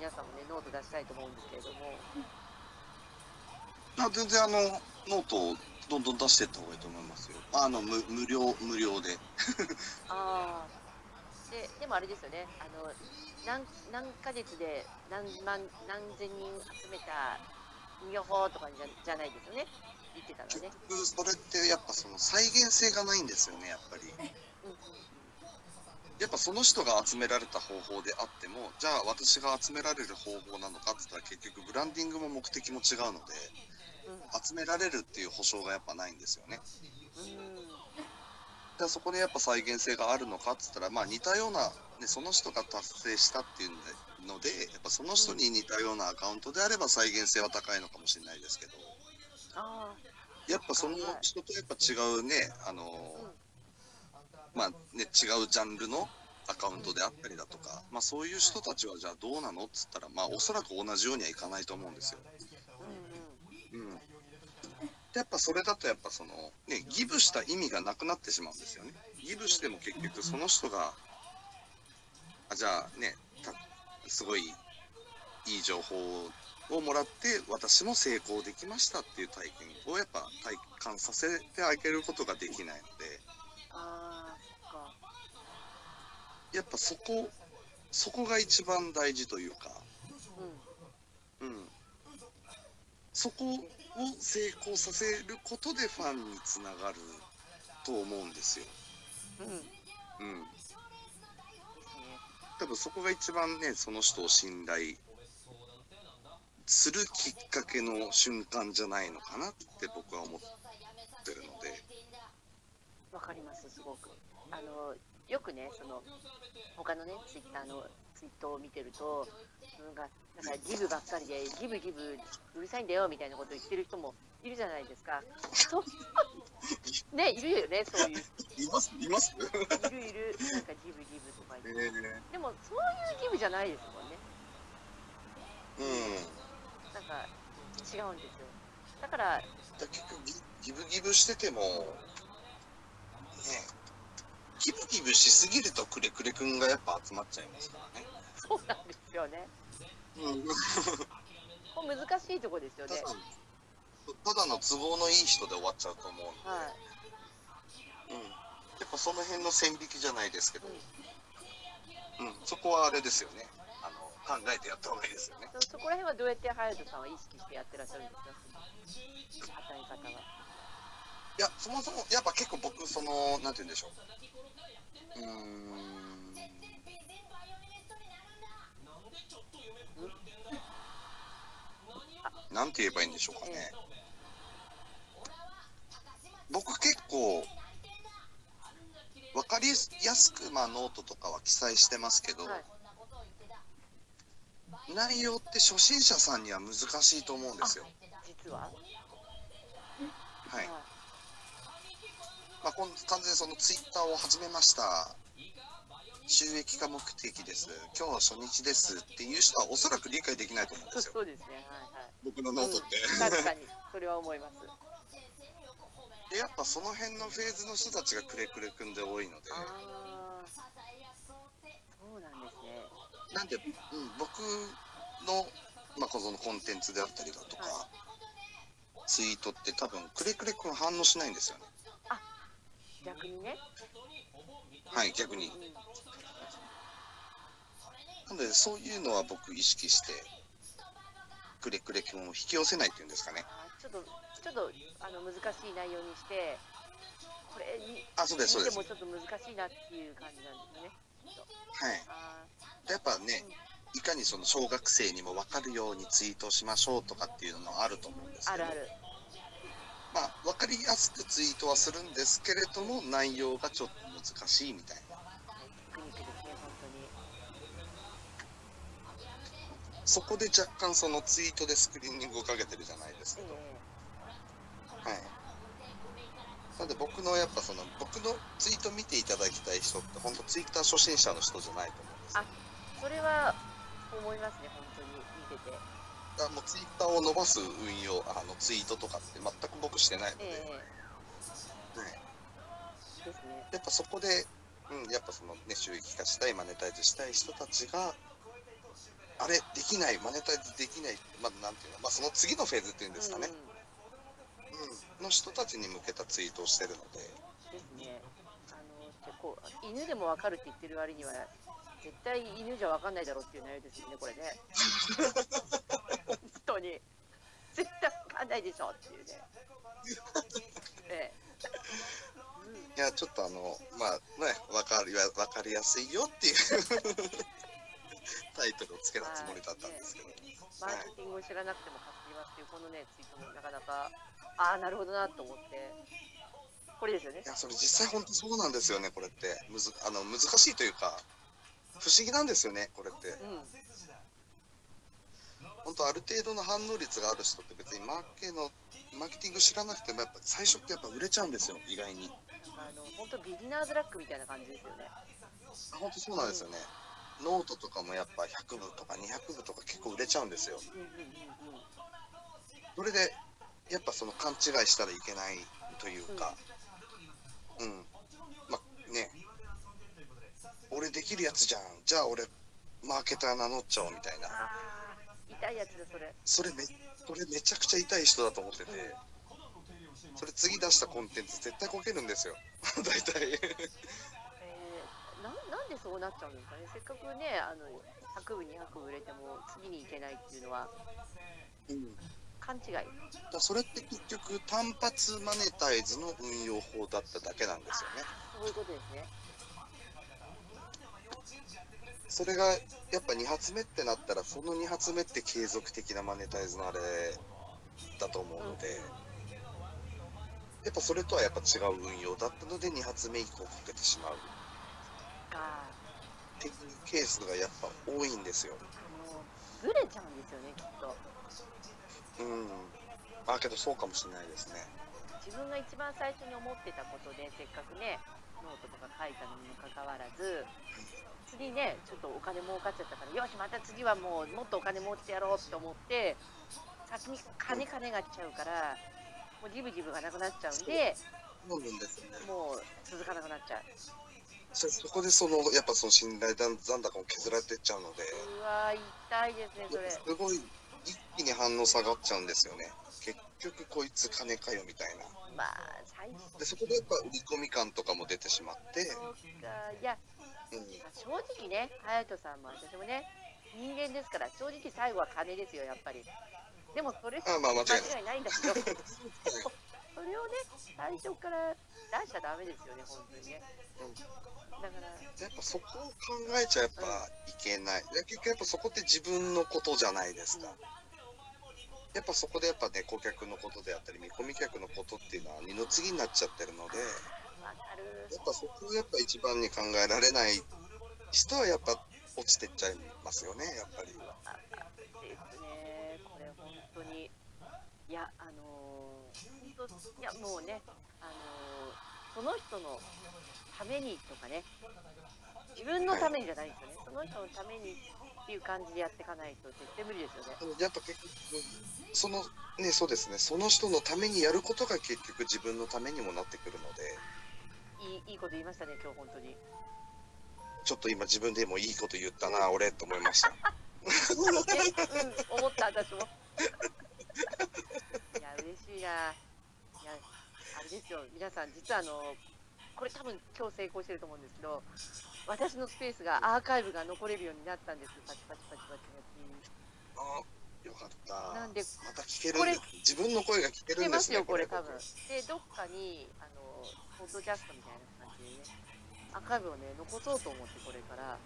皆さんもね、ノート出したいと思うんですけれども。あ全然あのノートをどんどん出していった方がいいと思いますよ。あの無無料無料で。ああ。で、でもあれですよね、あの、何何ヶ月で何万、何千人集めた、よほーとかじゃじゃないですよね、言ってた結らね。局それってやっぱその再現性がないんですよねやっぱり。うんうんやっぱその人が集められた方法であってもじゃあ私が集められる方法なのかって言ったら結局ブランディングも目的も違うのでうん。集められるっていう保証がやっぱないんですよね。うんでそこでやっぱ再現性があるのかって言ったらまあ似たような、ね、その人が達成したっていうのでやっぱその人に似たようなアカウントであれば再現性は高いのかもしれないですけど。あやっぱその人とやっぱ違うねあのまあね違うジャンルのアカウントであったりだとか、まあ、そういう人たちはじゃあどうなのっつったらまあおそらく同じようにはいかないと思うんですよ。あ、うんでやっぱそれだとやっぱそのねギブした意味がなくなってしまうんですよね。ギブしても結局その人があじゃあねたすごいいい情報をもらって私も成功できましたっていう体験をやっぱ体感させてあげることができないので。やっぱそこそこが一番大事というか、うん。うん、そこを成功させることでファンにつながると思うんですよ。うん。うん、ね。多分そこが一番ねその人を信頼するきっかけの瞬間じゃないのかなって僕は思ってるので、わかります、すごく。あの、よくね、その、他のね、ツイッターのツイートを見てると、なんか、なんかギブばっかりで、ギブギブうるさいんだよみたいなこと言ってる人もいるじゃないですか。ね、いるよね、そういう。いますいますいるいる、なんかギブギブとか言って。でも、そういうギブじゃないですもんね。うんなんか、違うんですよ。だから、だ結局ギギブギブしててもねギブギブしすぎるとくれくれくんがやっぱ集まっちゃいますからね。そうなんですよね。うん、これ難しいとこですよねただ。の都合のいい人で終わっちゃうと思うので、はい。うん、やっぱその辺の線引きじゃないですけど、うん、そこはあれですよねあの考えてやった方がいいですよね。そそこら辺はどうやって隼人さんは意識してやってらっしゃるんですか？その与え方は。いやそもそもやっぱ結構僕そのなんて言うんでしょううーんなんて言えばいいんでしょうかね。僕結構分かりやすくまあノートとかは記載してますけど、はい。内容って初心者さんには難しいと思うんですよ。実は？はい。まあ、完全にそのツイッターを始めました。収益化目的です。今日は初日ですっていう人はおそらく理解できないと思うんですよ。そうですね。はい僕のノートって。はい。確かに、それは思います。でやっぱその辺のフェーズの人たちがくれくれくんで多いので。そうなんですね。なんで、うん、僕の、まあ、このコンテンツであったりだとか、はツイートって多分くれくれくん反応しないんですよね。逆にね。はい、逆にうん。うんなのでそういうのは僕意識して、くれくれくんを引き寄せないっていうんですかね。ちょっと、ちょっと、あの、難しい内容にして。これに。あ、そうです、そうです。もちょっと難しいなっていう感じなんですね。はい。やっぱね、いかにその小学生にも分かるようにツイートしましょうとかっていうのもあると思うんですあ、あけど、るある。まあ、分かりやすくツイートはするんですけれども、内容がちょっと難しいみたいな。そこで若干そのツイートでスクリーニングをかけてるじゃないですけど、はい。なんで僕のやっぱその、僕のツイート見ていただきたい人って、本当ツイッター初心者の人じゃないと思うんですよ。それは思いますね、本当に見てて。だからもうツイッターを伸ばす運用、あのツイートとかって全く僕してないので、えはい。えですね。やっぱそこでうん、やっぱそのね、収益化したい、マネタイズしたい人たちが、あれ、できない、マネタイズできない、まあ、なんていうの、まあ、その次のフェーズっていうんですかね、うん、の人たちに向けたツイートをしてるので、ですね。あのこう犬でもわかるって言ってる割には絶対犬じゃわかんないだろうっていう内容ですよねこれね。本当に絶対わかんないでしょっていうね。ええうんいや、ちょっとあの、まあね、わかる、わかりやすいよっていうタイトルをつけたつもりだったんですけど、マーケティングを知らなくても買ってきますっていうこのねツイートもなかなかああなるほどなと思ってこれですよねい。や、それ実際本当そうなんですよね、これって。むずあの難しいというか、不思議なんですよね、これって。うん。本当ある程度の反応率がある人って別にマーケのマーケティング知らなくてもやっぱ最初ってやっぱ売れちゃうんですよ意外に。あの本当ビギナーズラックみたいな感じですよね。本当そうなんですよね、ノートとかもやっぱ100部とか200部とか結構売れちゃうんですよ。うんうんうんうん。それでやっぱその勘違いしたらいけないというか。うん、まあね俺できるやつじゃんじゃあ俺マーケター名乗っちゃおうみたいな痛いやつだそれ。それめそれめちゃくちゃ痛い人だと思っててそれ次出したコンテンツ絶対こけるんですよ 大体えー、ななんでそうなっちゃうんですかね？せっかくねあの100部200部売れても次に行けないっていうのはうん勘違い。だそれって結局単発マネタイズの運用法だっただけなんですよね。そういうことですね。それがやっぱ2発目ってなったらその2発目って継続的なマネタイズのあれだと思うので、やっぱそれとはやっぱ違う運用だったので2発目以降かけてしまうかっていうケースがやっぱ多いんですよ。ずれちゃうんですよねきっと。うん。あけどそうかもしれないですね。自分が一番最初に思ってたことでせっかくねノートとか書いたのにもかかわらず次ねちょっとお金儲かっちゃったからよしまた次はもうもっとお金持ってやろうと思って先に金金が来ちゃうからもうジブジブがなくなっちゃうんでそうなんですよね。もう続かなくなっちゃうそそこでそのやっぱその信頼残高も削られてっちゃうので。うわー痛いですねそれすごい一気に反応下がっちゃうんですよね。結局こいつ金かよみたいな。まあ最初でそこでやっぱ売り込み感とかも出てしまって、そうかいやうん、正直ね隼人さんも私もね人間ですから正直最後は金ですよやっぱり。でもそれあまあ間違いない。んだけど。それをね最初から出しちゃダメですよね本当にね。だからやっぱそこを考えちゃやっぱいけない。で結局やっぱそこって自分のことじゃないですか。やっぱそこでやっぱね、顧客のことであったり、見込み客のことっていうのは二の次になっちゃってるので、やっぱそこをやっぱ一番に考えられない人はやっぱ落ちてっちゃいますよね、やっぱり。あですね。これ本当にいやあのー本当いやもうねあのーその人のためにとかね自分のためにじゃないんですよね、その人のためにっていう感じでやっていかないと絶対無理ですよね。やっぱ結局、そのね、そうですね、その人のためにやることが結局自分のためにもなってくるので、いいいいこと言いましたね今日本当にちょっと今自分でもいいこと言ったな、俺と思いました。えうん思った私も いや嬉しいないやあれですよ皆さん実はあのこれ多分今日成功してると思うんですけど私のスペースがアーカイブが残れるようになったんですパチパチパチパチパあよかった。なんでまた聞けるんです。自分の声が聞けるんですね。ますよこれ多分僕でどっかにあのポッドキャストみたいな感じでねアーカイブをね残そうと思ってこれから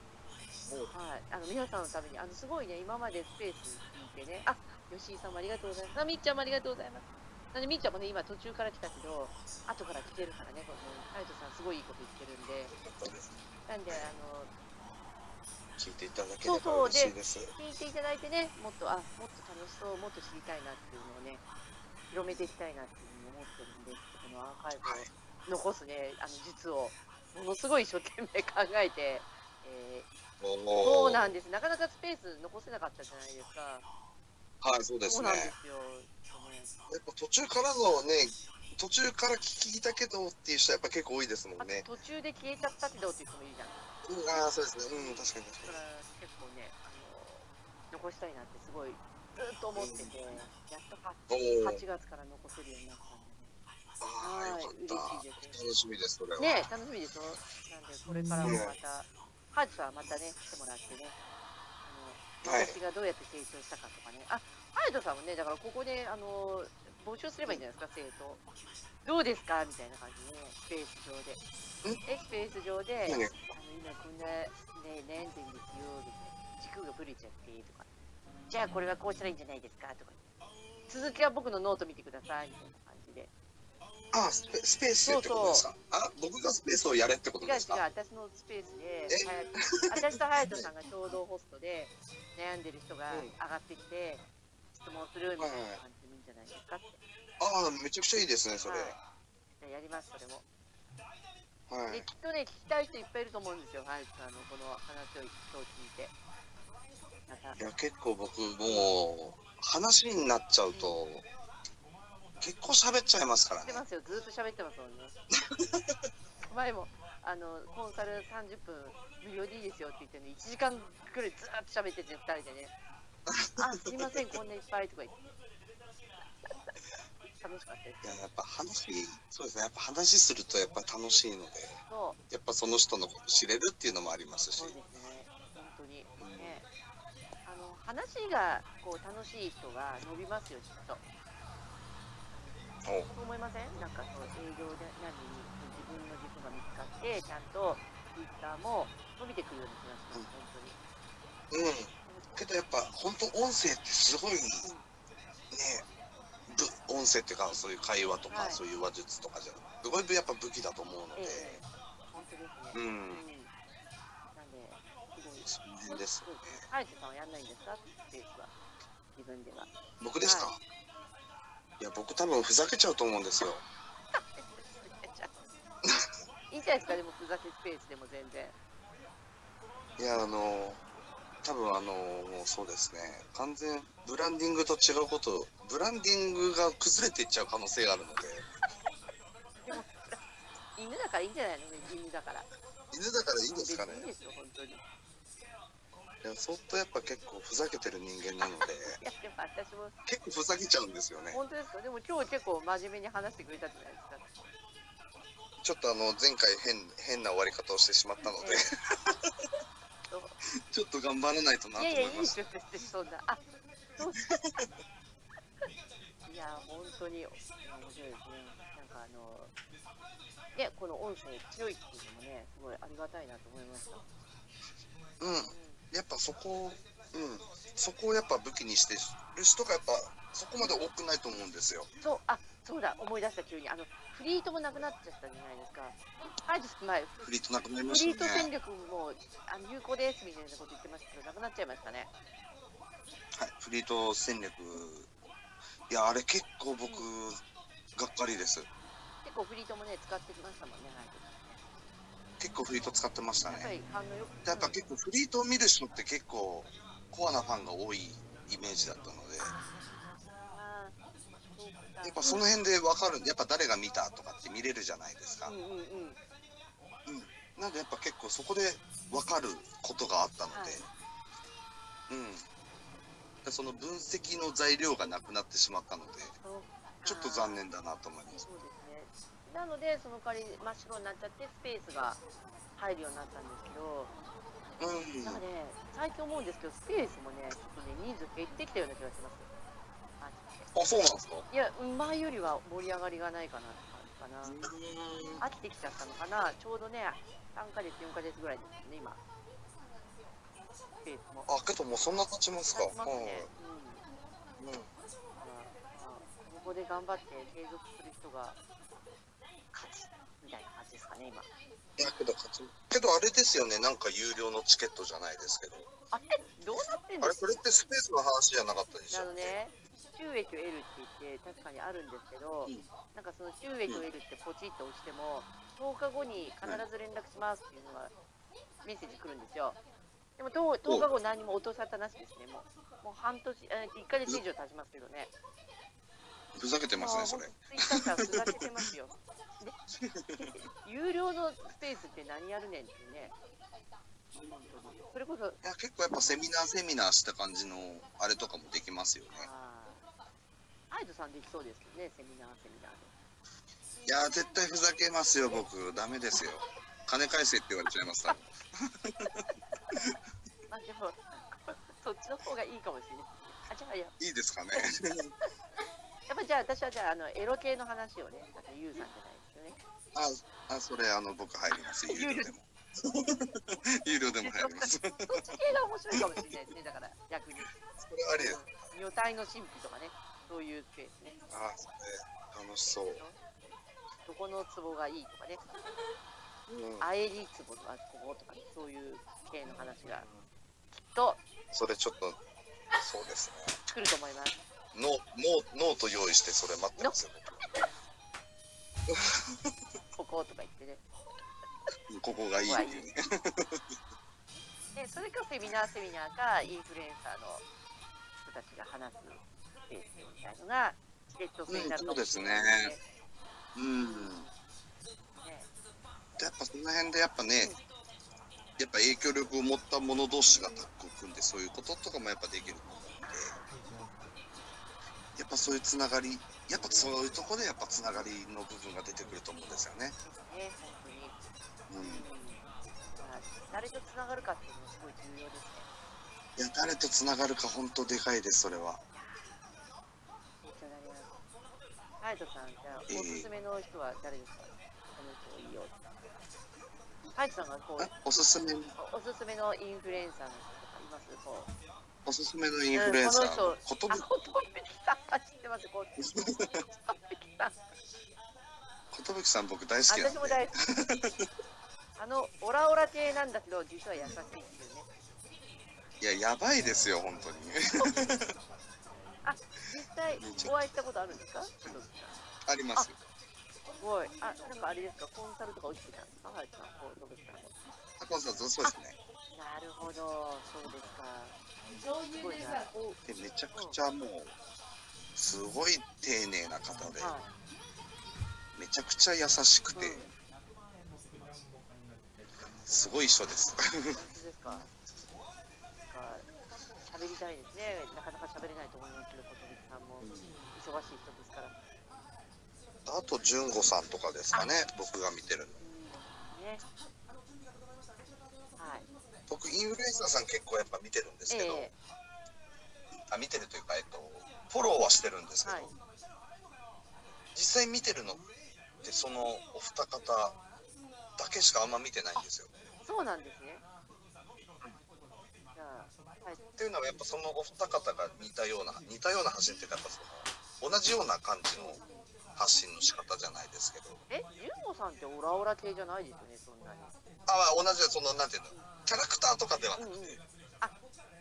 はい、あの皆さんのために、あのすごいね、今までスペース聞いてね、あ吉井さんもありがとうございます。あみっちゃんもありがとうございます。なんでみっちゃんもね、今途中から来たけど、後から来てるからね、このハヤトさん、すごいいいこと言ってるんで、そうですなんで、あの聞いていただければそうそう嬉しいです。聞いていただいてね、もっと、あもっと楽しそう、もっと知りたいなっていうのをね、広めていきたいなっていうふうに思ってるんで、このアーカイブはい。を残すね、あの実を、ものすごい一生懸命考えて、えーおそうーなんです、なかなかスペース残せなかったじゃないですか。はい、そうですね。そうなんでやすよ。っぱ途中からのね、途中から聞いたけどっていう人はやっぱ結構多いですもんね。途中で消えちゃったけどっていう人もいるじゃん。うん、ああ、そうですね。うん、確かに確かだから結構ね、あの残したいなってすごいずっと思ってて、やっと 8, に。おお。8月から残せるようになったん。ああ、よかった。はい嬉しいです楽しみです、それは。ね楽しみでしょなんで、これからもまた、ハーチさんはまたね、来てもらってね、あの、はい私がどうやって成長したかとかね。あ、ハヤトさんもね、だからここで、あの、募集すればいいんじゃないですか、生徒。どうですかみたいな感じでね、スペース上で。え、スペース上で、何？あの、今こんな、ね、悩んでんですよ、みたいな。軸がぶれちゃって、とか。じゃあこれはこうしたらいいんじゃないですか、とか。続きは僕のノート見てください、みたいな感じで。ああ、スペスペースってことですか？あ、僕がスペースをやれってこと違う違うですか私のスペースで私と隼人さんが共同ホストで悩んでる人がうん。上がってきて質問するみたいな感じでいいんじゃないですかって、ああ、めちゃくちゃいいですね、それ。はい。じゃあやりますそれも。はい。できっとね聞きたい人いっぱいいると思うんですよ隼人さんのこの話を聞いて。いや、結構僕もう、話になっちゃうと、結構喋っちゃいますからね。ますよ。ずっと喋ってますもんね。前もあのコンサル30分無料でいいですよって言ってね1時間くらいずーっと喋ってて2人でね。あすいませんこんないっぱいとか言って。楽しかったです。いや、やっぱ話、そうですね、やっぱ話するとやっぱ楽しいので、そう。やっぱその人のこと知れるっていうのもありますし。そう。ですね。本当に。ね。あの話がこう楽しい人が伸びますよきっと思いません？なんかそう営業で何に自分の軸が見つかってちゃんとツイッターも伸びてくるような気がします本当に。うん。けどやっぱ本当音声ってすごいね、ぶ音声っていうかそういう会話とか、はい。そういう話術とかじゃすごいやっぱ武器だと思うので、ええ。本当ですね。うん、うんなんですごいその辺ですよね。ハイトさんはやんないんですか？スペースは自分では。僕ですか、、はいや僕多分ふざけちゃうと思うんですよ。いいじゃないですかでもふざけスペースでも全然。いやあの多分あのもうそうですね。完全ブランディングと違うことブランディングが崩れていっちゃう可能性があるので。犬だからいいんじゃないの犬だから。犬だからいいんですかね。いいですよ本当にいいや相当やっぱ結構ふざけてる人間なので。やでも私も。結構ふざけちゃうんですよね。本当ですか？でも今日結構真面目に話してくれたじゃないですか。ちょっとあの前回変変な終わり方をしてしまったので。えそうちょっと頑張らないとなといやいやいい思いましですよ別にそんな。あそう いや本当に面白いですね。なんかあのねこの音声強いっていうのもねすごいありがたいなと思いました、たうんやっぱそこうん。そこをやっぱ武器にしてる人がやっぱそこまで多くないと思うんですよ。うん、そうあそうだ思い出した急に。あのフリートもなくなっちゃったじゃないですか。はいです前フリートなくなりまフリートしたね戦略もあの有効ですみたいなこと言ってましたけどなくなっちゃいましたね。はい、フリート戦略いやあれ結構僕がっかりです。結構フリートもね使ってきましたもんねはい結構フリート使ってましたやっぱねやっぱ結構フリートを見る人って結構コアなファンが多いイメージだったので。やっぱその辺で分かるやっぱ誰が見たとかって見れるじゃないですか。うんうんうん。なんでやっぱ結構そこで分かることがあったので、はい。うん。でその分析の材料がなくなってしまったのでちょっと残念だなと思いますなのでその代わり真っ白になっちゃってスペースが入るようになったんですけどうん。なんかね最近思うんですけどスペースもねちょっとね人数減ってきたような気がします。あそうなんですか？いや前よりは盛り上がりがないかなって感じかな。飽きてきちゃったのかな。ちょうどね3ヶ月4ヶ月ぐらいですね今。スペースも。あけどもうそんな経ちますか。経ちますね、うん。うここで頑張って継続する人がみたいな感じですかね、今。いやけどけどあれですよねなんか有料のチケットじゃないですけどあれどうなってんあれですこれってスペースの話じゃなかったでしょあのね、収益を得るって言って確かにあるんですけど、うんなんかその収益を得るってポチッと押しても、10日後に必ず連絡しますっていうのがメッセージ来るんですよ。でも 10, 10日後何も音沙汰なしですね、もう。もう半年、え1ヶ月以上経ちますけどね。ふざけてますね、それ。ツイッふざけてますよ。で有料のスペースって何やるねんってね。それこそ、いや、結構やっぱセミナーセミナーした感じの、あれとかもできますよね。アイドさんできそうですよね、セミナー、セミナーで。いや、絶対ふざけますよ、僕。ダメですよ。金返せって言われちゃいます、多分。まあでも、そっちの方がいいかもしれない。あ、じゃあ、やいいですかね。やっぱじゃあ、私はじゃあ、あの、エロ系の話をね、あとユウさんじゃないですよね。あ、あ、それ、あの、僕入ります。有料でも。有料でも入ります。それそっち系が面白いかもしれないですね、だから、逆に。ありです。女体の神秘とかね、そういうスペースね。あ、それ、楽しそう。どこの壺がいいとかね、うん。アエリ壺とかこことかね、そういう系の話がきっとそれちょっと、そうですね。来ると思います。ノノノート用意して、それ待ってますよ、こことか言ってね。僕。ここがいいっていうね。で、それかセミナーセミナーか、インフルエンサーの人たちが話すスペースみたいのが、チケット制になるかもしれないですね。うん。ねやっぱその辺でやっぱね、やっぱ影響力を持った者同士がタッグを組んで、そういうこととかもやっぱできるやっぱそういうつながり、やっぱそういうところでやっぱつながりの部分が出てくると思うんですよね。ね、本当に。うん。あ誰とつながるかっていうのもすごい重要ですね。いや、誰とつながるか本当でかいです、それは。ハヤトさん、じゃあ、おええすすめの人は誰ですか、この人いいよ。ハヤトさん。がこう、おすすめ、おすすめのインフルエンサーの人とかいますこう。おすすめのインフルエンサー、うんこのことあ、ことぶきさん、あ知ってます。こう、ことぶきさん。ことぶきさん僕大好きなんで私も大好き。あの、オラオラ系なんだけど、実は優しいっていうね。いや、やばいですよ、本当に。あ、実際お会いしたことあるんですか？あります。すごい。あ、なんかあれですか、コンサルとか受けてたんですか？ハヤトさん、ことぶきさんコさん、そうですね。なるほど、そうですか。すごいな。おでめちゃくちゃもう、すごい丁寧な方で、はめちゃくちゃ優しくい。て、うんすごい人です。ですか？喋りたいですね。なかなか喋れないと思いますけど、ことぶきさんも忙しい人ですから。あと、純子さんとかですかね、僕が見てるの。うん。ね。はい。僕、インフルエンサーさん結構やっぱ見てるんですけど、えあ見てるというか、えっと、フォローはしてるんですけど、はい実際見てるのって、そのお二方だけしかあんま見てないんですよ。えそうなんですね。じゃあ、はい。っていうのはやっぱそのお二方が似たような似たような発信っていうかやっぱその同じような感じの発信の仕方じゃないですけどえ、ジュンゴさんってオラオラ系じゃないですよね、そんなに。あ同じそのなんていうのキャラクターとかではなくて、うんうん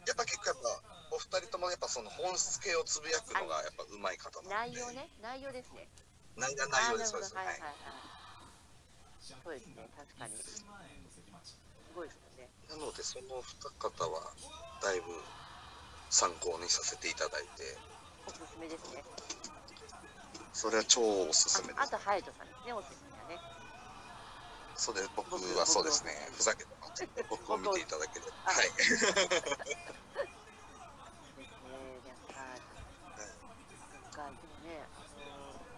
やっぱ結構やっぱお二人ともやっぱその本質系をつぶやくのがやっぱうまい方なんで内容ね、内容ですね。内容内容ですそうですはいはいははい。そうですね、確かに。すごいですよね。いなのでその二方はだいぶ参考にさせていただいておすすめですね。それは超おすすめですああと、ハヤトさんですね、おすすめ。そうです僕はそうですねふざけてます僕を見ていただければあはい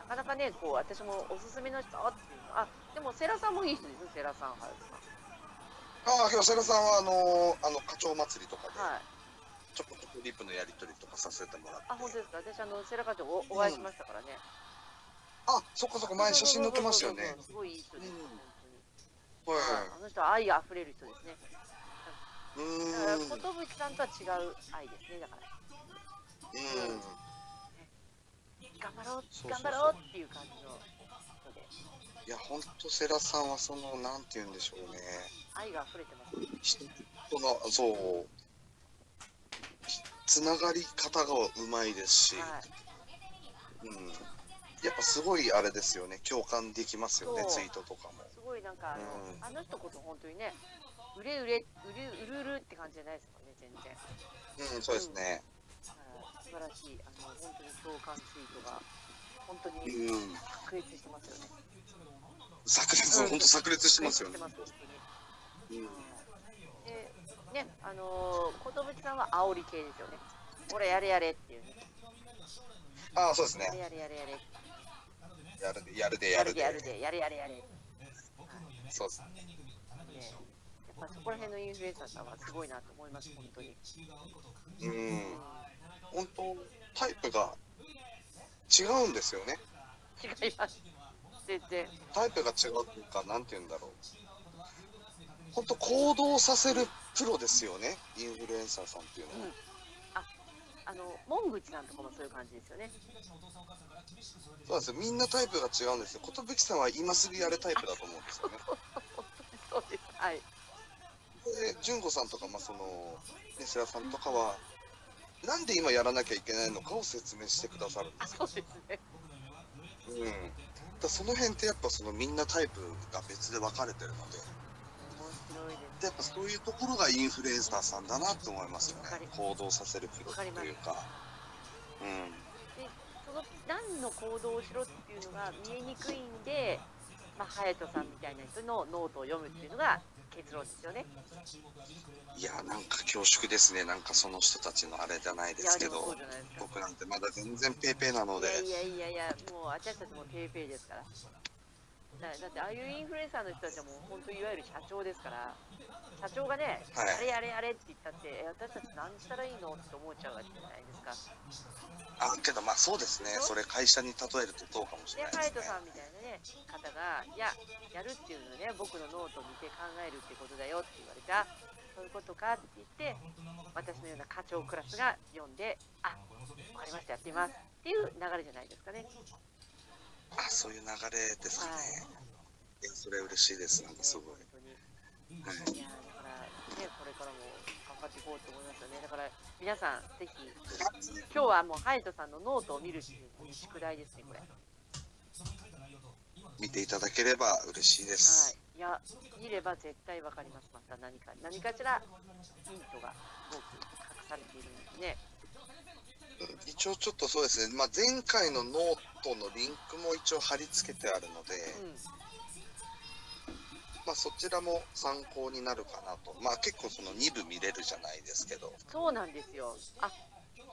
なんか、なんか、ね、こう、私もおすすめの人っていうのあ、でも、セラさんもいい人ですよ、セラさん、ハヤトああ、今日セラさんはあのあの課長祭りとかで、さん。はい。ちょこちょこリップのやり取りとかさせてもらって。あ、本当ですか？私、あの、セラ課長おお会いしましたからね。あ、そこそこ前写真載ってましたよね。すごいいい人です、うんはあの人は愛あふれる人ですね。い。だから、うーん。寿さんとは違う愛ですね、だから。うん。頑張ろう、頑張ろうっていう感じの人で、いや、ほんとセラさんはその、なんて言うんでしょうね。愛が溢れてます。人の、そう。つながり方がうまいですし、はい。うん。やっぱすごいあれですよね。共感できますよね、ツイートとかも。なんかあの、うんあの人こそ本当にね、うれうれ、うるうるうるって感じじゃないですもんね、全然。うん、そうですね。だから素晴らしい、あの本当に共感ツイートが本当にうん。確立してますよね。炸裂、うん本当炸裂してますよね。うん。で、ね、あのー、寿さんは煽り系ですよね。ほら、やれやれっていうね。ああ、そうですね。やれやれやれ。やるで、やるで、やるで。やるでやるで、やれやれやれ。ね、そうです。やっぱそこら辺のインフルエンサーさんはすごいなと思います、本当に。う。うんん、本当、タイプが違うんですよね。違います。全然。タイプが違うっていうか、なんて言うんだろう。本当行動させるプロですよね。インフルエンサーさんっていうのは。うん。あ、あの、モングチさんとかもそういう感じですよね。そうですよ。みんなタイプが違うんですよ。寿さんは今すぐやれタイプだと思うんですよね。そうです。はい。で、純子さんとか、まあ、その、ね、世良さんとかは、なんで今やらなきゃいけないのかを説明してくださるんであ、すよ。そうですね。うん。だその辺ってやっぱそのみんなタイプが別で分かれてるの。でやっぱそういうところがインフルエンサーさんだなと思いますよね。行動させるプロというか。うん。で、その何の行動をしろっていうのが見えにくいんで、まあ、隼人さんみたいな人のノートを読むっていうのが結論ですよね。いや、なんか恐縮ですね。なんかその人たちのあれじゃないですけど。僕なんてまだ全然ペーペーなので、いやいやいやもう私たちもペーペーですから。だだってああいうインフルエンサーの人たちはもう本当いわゆる社長ですから、社長がね、はいあれやれやれって言ったって、え私たち何したらいいのって思っちゃうわけじゃないですか。あ、けどまあそうですね。それ会社に例えるとどうかもしで、れないですね。隼人さんみたいなね、方が、いや、やるっていうのはね、僕のノートを見て考えるってことだよって言われた、そういうことかって言って、私のような課長クラスが読んで、あわかりました、やってみますっていう流れじゃないですかね。あ、そういう流れですかね。いや、それ嬉しいです。なんかすごい。はいだからね、これからも頑張っていこうと思いますよね。だから皆さん、ぜひ、今日はもうハヤトさんのノートを見るっていう宿題ですね、これ。は見ていただければ嬉しいです。い。いや、見れば絶対わかります、また何か。何かしらヒントがすごく隠されているんですね。うん一応ちょっとそうですね、まあ、前回のノートのリンクも一応貼り付けてあるので、うん。まあ、そちらも参考になるかなと。まあ結構その2部見れるじゃないですけど、そうなんですよ。あ、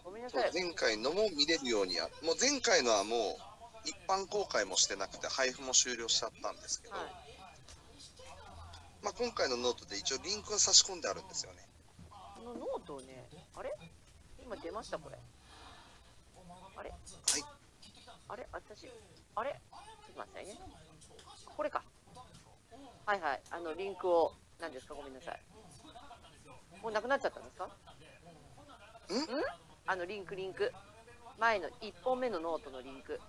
ごめんなさい。前回のも見れるようには、もう前回のはもう一般公開もしてなくて配布も終了しちゃったんですけど、はい。まあ今回のノートで一応リンクが差し込んであるんですよね。このノートをね、あれ？今出ました、これ。あれ？はい。あれ？私、あれ？ちょっと待ってね。これか。はいはい。あの、リンクを、何ですか？ごめんなさい。もうなくなっちゃったんですか？ん？あの、リンク、リンク。前の1本目のノートのリンク。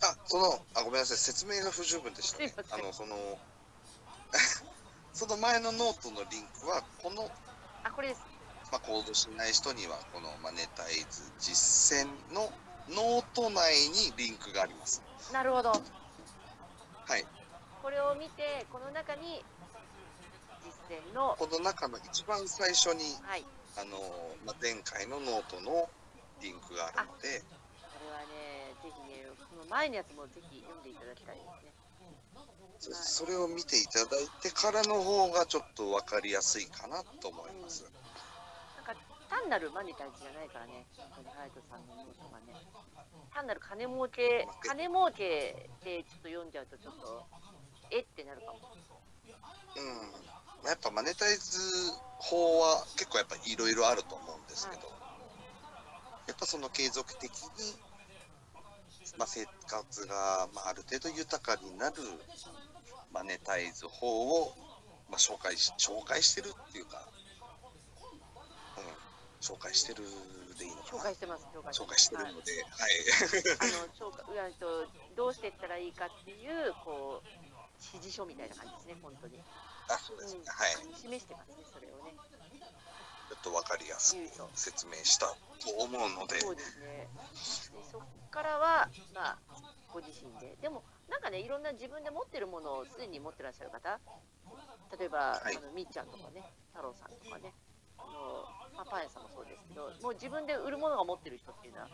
あ、その、あ、ごめんなさい、説明が不十分でしたねすいません。あの、その、その前のノートのリンクは、この、あ、これです。まあ、行動しない人には、この、マネタイズ実践のノート内にリンクがあります。なるほど。はい。これを見て、この中に、実践の、この中の一番最初に、はい。あの、まあ、前回のノートのリンクがあるので、これはね、ぜひね、この前のやつもぜひ読んでいただきたいですね。そそれを見ていただいてからの方がちょっと分かりやすいかなと思います。なんか単なるマネタイズじゃないからね、本当にハヤトさんのノートがね。単なる金儲け、金儲けでちょっと読んじゃうとちょっと、えってなるかも。うん。やっぱマネタイズ法は結構やっぱいろいろあると思うんですけど、やっぱその継続的に、まあ、生活が、まあ、ある程度豊かになるマネタイズ法を、まあ、紹介し紹介してるっていうか、うん、紹介してるでいいのかな？紹介してます、紹介してるはいので、はい。あの紹介うんとどうしていったらいいかっていう、こう、指示書みたいな感じですね、本当に。あ、そうですね。うんはい。示してますね、それをね。ちょっと分かりやすく。説明したと思うので、そうですね。でそこからは、まあ、ご自身で。でも、なんかね、いろんな自分で持ってるものをすでに持ってらっしゃる方、例えば、はいあのみっちゃんとかね、太郎さんとかね、あの、まあ、パン屋さんもそうですけど、もう自分で売るものが持ってる人っていうのは、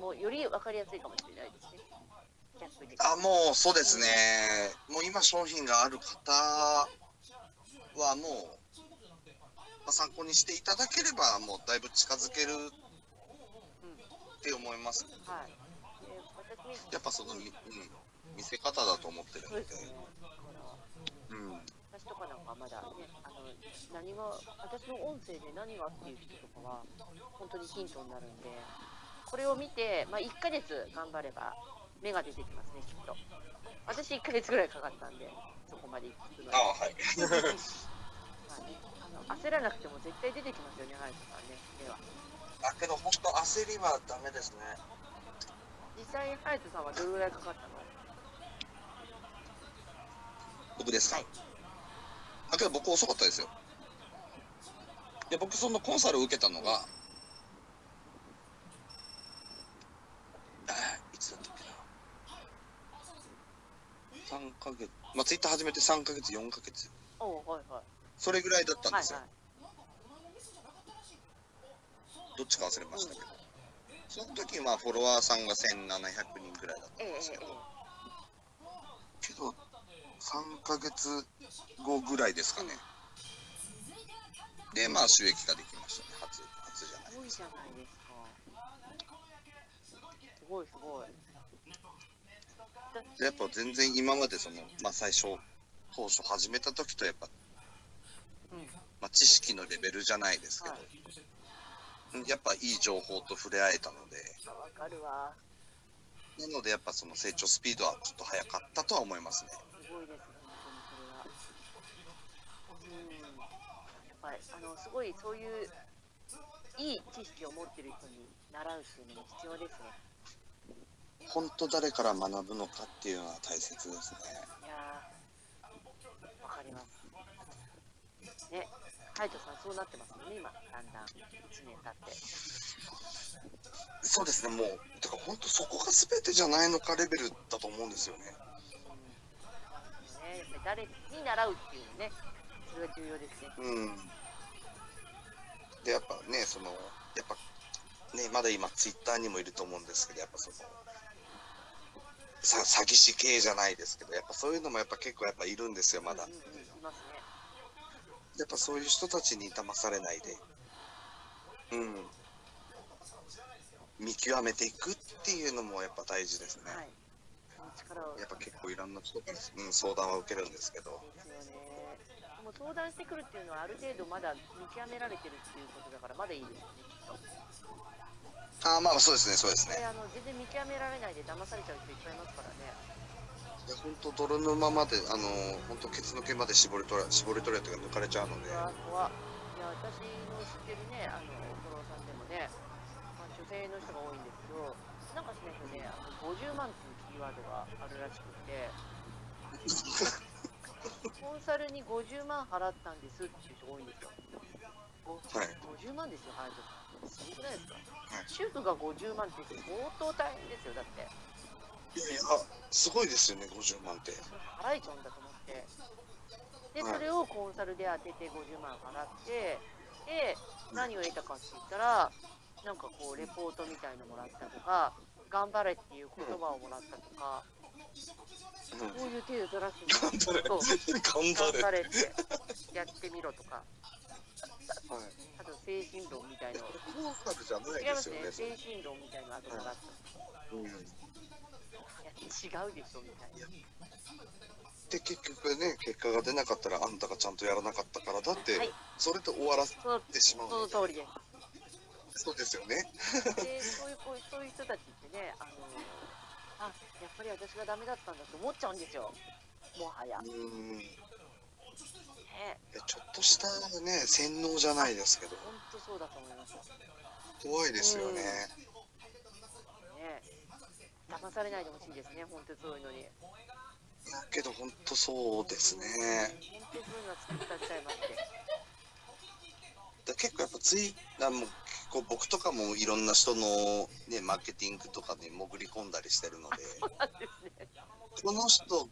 もうより分かりやすいかもしれないですね。逆に。あ、もうそうですね。もう今商品がある方はもう、まあ、参考にしていただければ、もうだいぶ近づけるうん。って思います。はい。で私、やっぱその、みうん、見せ方だと思ってるのでうん。私とかなんかまだね、あの何が、私の音声で何がっていう人とかは、本当にヒントになるんで、これを見て、まあ、1ヶ月頑張れば、芽が出てきますね、きっと。私、1ヶ月ぐらいかかったんで、そこまで行くのに。あはい。まあね、あの焦らなくても絶対出てきますよね、ハヤトさんね、芽は。だけど本当焦りはダメですね。実際、ハヤトさんはどれぐらいかかったの？僕ですか、はいだけど僕遅かったですよ。で、僕そのコンサルを受けたのが、いつだったっけな。3ヶ月、まあ、ツイッター始めて3ヶ月、4ヶ月。おうはいはい。それぐらいだったんですよ。はいはい。どっちか忘れましたけど。その時、まあ、フォロワーさんが1700人ぐらいだったんですけど、ええけど、3ヶ月後ぐらいですかね。で、まあ、収益ができましたね。初、初じゃないす。ごいじゃないですか。すごいすごい。でやっぱ全然今までその、まあ、最初、当初始めた時とやっぱ、うん。まあ、知識のレベルじゃないですけど、はいやっぱいい情報と触れ合えたので、わかるわ。なのでやっぱその成長スピードはちょっと早かったとは思いますね。すごいです、本当にそれは。うん。やっぱり、あの、すごいそういう、いい知識を持ってる人に習うっていうのも必要ですね。本当誰から学ぶのかっていうのは大切ですね。いやー、わかります。ね、ハイトさんそうなってますよね、今、だんだん、1年経って。そうですね、もう、てか本当そこが全てじゃないのかレベルだと思うんですよね。やっぱり誰に習うっていうのね、それが重要ですね。うん。で、やっぱね、その、やっぱ、ね、まだ今ツイッターにもいると思うんですけど、やっぱその、さ詐欺師系じゃないですけど、やっぱそういうのもやっぱ結構やっぱいるんですよ、まだうん。うんうん、いますね。やっぱそういう人たちに騙されないで、うん。見極めていくっていうのもやっぱ大事ですね。はい。やっぱ結構いろんな人から、うん、相談は受けるんですけど、ですよね。もう相談してくるっていうのはある程度まだ見極められてるっていうことだからまだいいですよね。ああ、まあそうですね、そうですね。であの全然見極められないで騙されちゃう人いっぱいいますからね。いや本当泥沼まで、あの本当ケツの毛まで絞り取れ、絞り取れとか抜かれちゃうので、怖っいや私の知ってるね、あのフォロさんでもね、まあ、女性の人が多いんですけど、なんかしないとね、あの50万ってキーワードがあるらしくて、コンサルに50万払ったんですっていう人が多いんですよ。ごはい50万ですよ、ハヤトさん。すごくないですか、はい主婦が50万って相当大変ですよ、だって。いやいや、すごいですよね、50万って。払えちゃうんだと思って。で、はいそれをコンサルで当てて50万払って、で、何を得たかって言ったら、なんかこう、レポートみたいのもらったとか、頑張れっていう言葉をもらったとか、うん、こういう手をずらすんです頑張れ、ってやってみろとか、はい。あと精神論みたいない違いますね。精神論みたいなった。うん。違うでしょみたいな。で、結局ね、結果が出なかったら、あんたがちゃんとやらなかったからだって、はいそれで終わらせてしまうのその通りです。そうですよね。でそういうそういう人たちってね、あのあやっぱり私がダメだったんだと思っちゃうんですよ、もはや。うね、ん。ちょっとしたね、洗脳じゃないですけど、本当そうだと思います。怖いですよね。ね、騙されないでほしいですね、本当にそういうのに。だけど、本当そうですね。本当にそういうのは作ったちゃいまして。だ結構やっぱツイあもう結構僕とかもいろんな人の、ね、マーケティングとかに潜り込んだりしてるので、ね。この人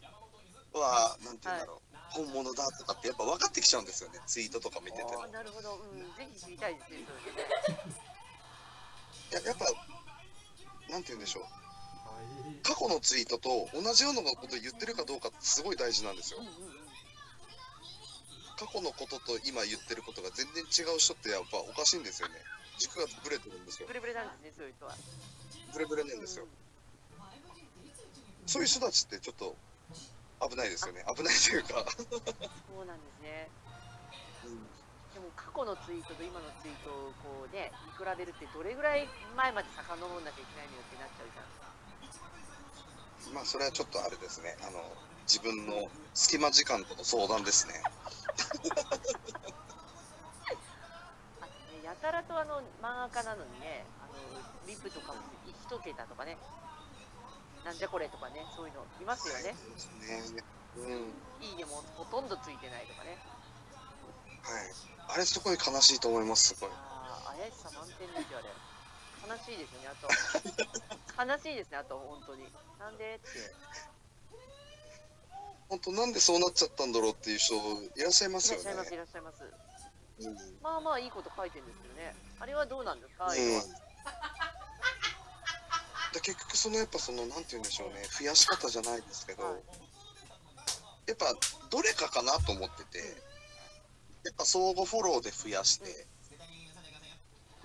は、なんて言うんだろう、本物だとかってやっぱ分かってきちゃうんですよね、ツイートとか見てて。あなるほど、うん、ぜひ知りたいですね、ややっぱ、なんて言うんでしょう。過去のツイートと同じようなこと言ってるかどうかってすごい大事なんですよ。うん。うんうん過去のことと今言ってることが全然違う人ってやっぱおかしいんですよね。軸がブレてるんですよブ。レブレなんですね、そういう人は。ブレブレなんですよ。そういう人たちってちょっと危ないですよね。危ないというか。そうなんですね。でも過去のツイートと今のツイートをこうね、見比べるってどれぐらい前まで遡んなきゃいけないのよってなっちゃうじゃん。まあそれはちょっとあれですね。あの自分の隙間時間との相談ですね。あ ねやたらとあの漫画家なのにね、あのリップとかも一桁とかね、なんじゃこれとかね、そういうのいますよね。ね。うん。いいねもほとんどついてないとかね。はい。あれすごい悲しいと思います。すごい。ああ、怪しさ満点ですよ、あれ。悲しいですよね、あと。悲しいですね、あと、本当に。なんでって。本当なんでそうなっちゃったんだろうっていう人いらっしゃいますよねいらっしゃい。ます、いらっしゃいます。うん。まあまあいいこと書いてるんですけどね。あれはどうなんですか、うん結局そのやっぱそのなんて言うんでしょうね増やし方じゃないですけど、はいやっぱどれかかなと思っててやっぱ相互フォローで増やして、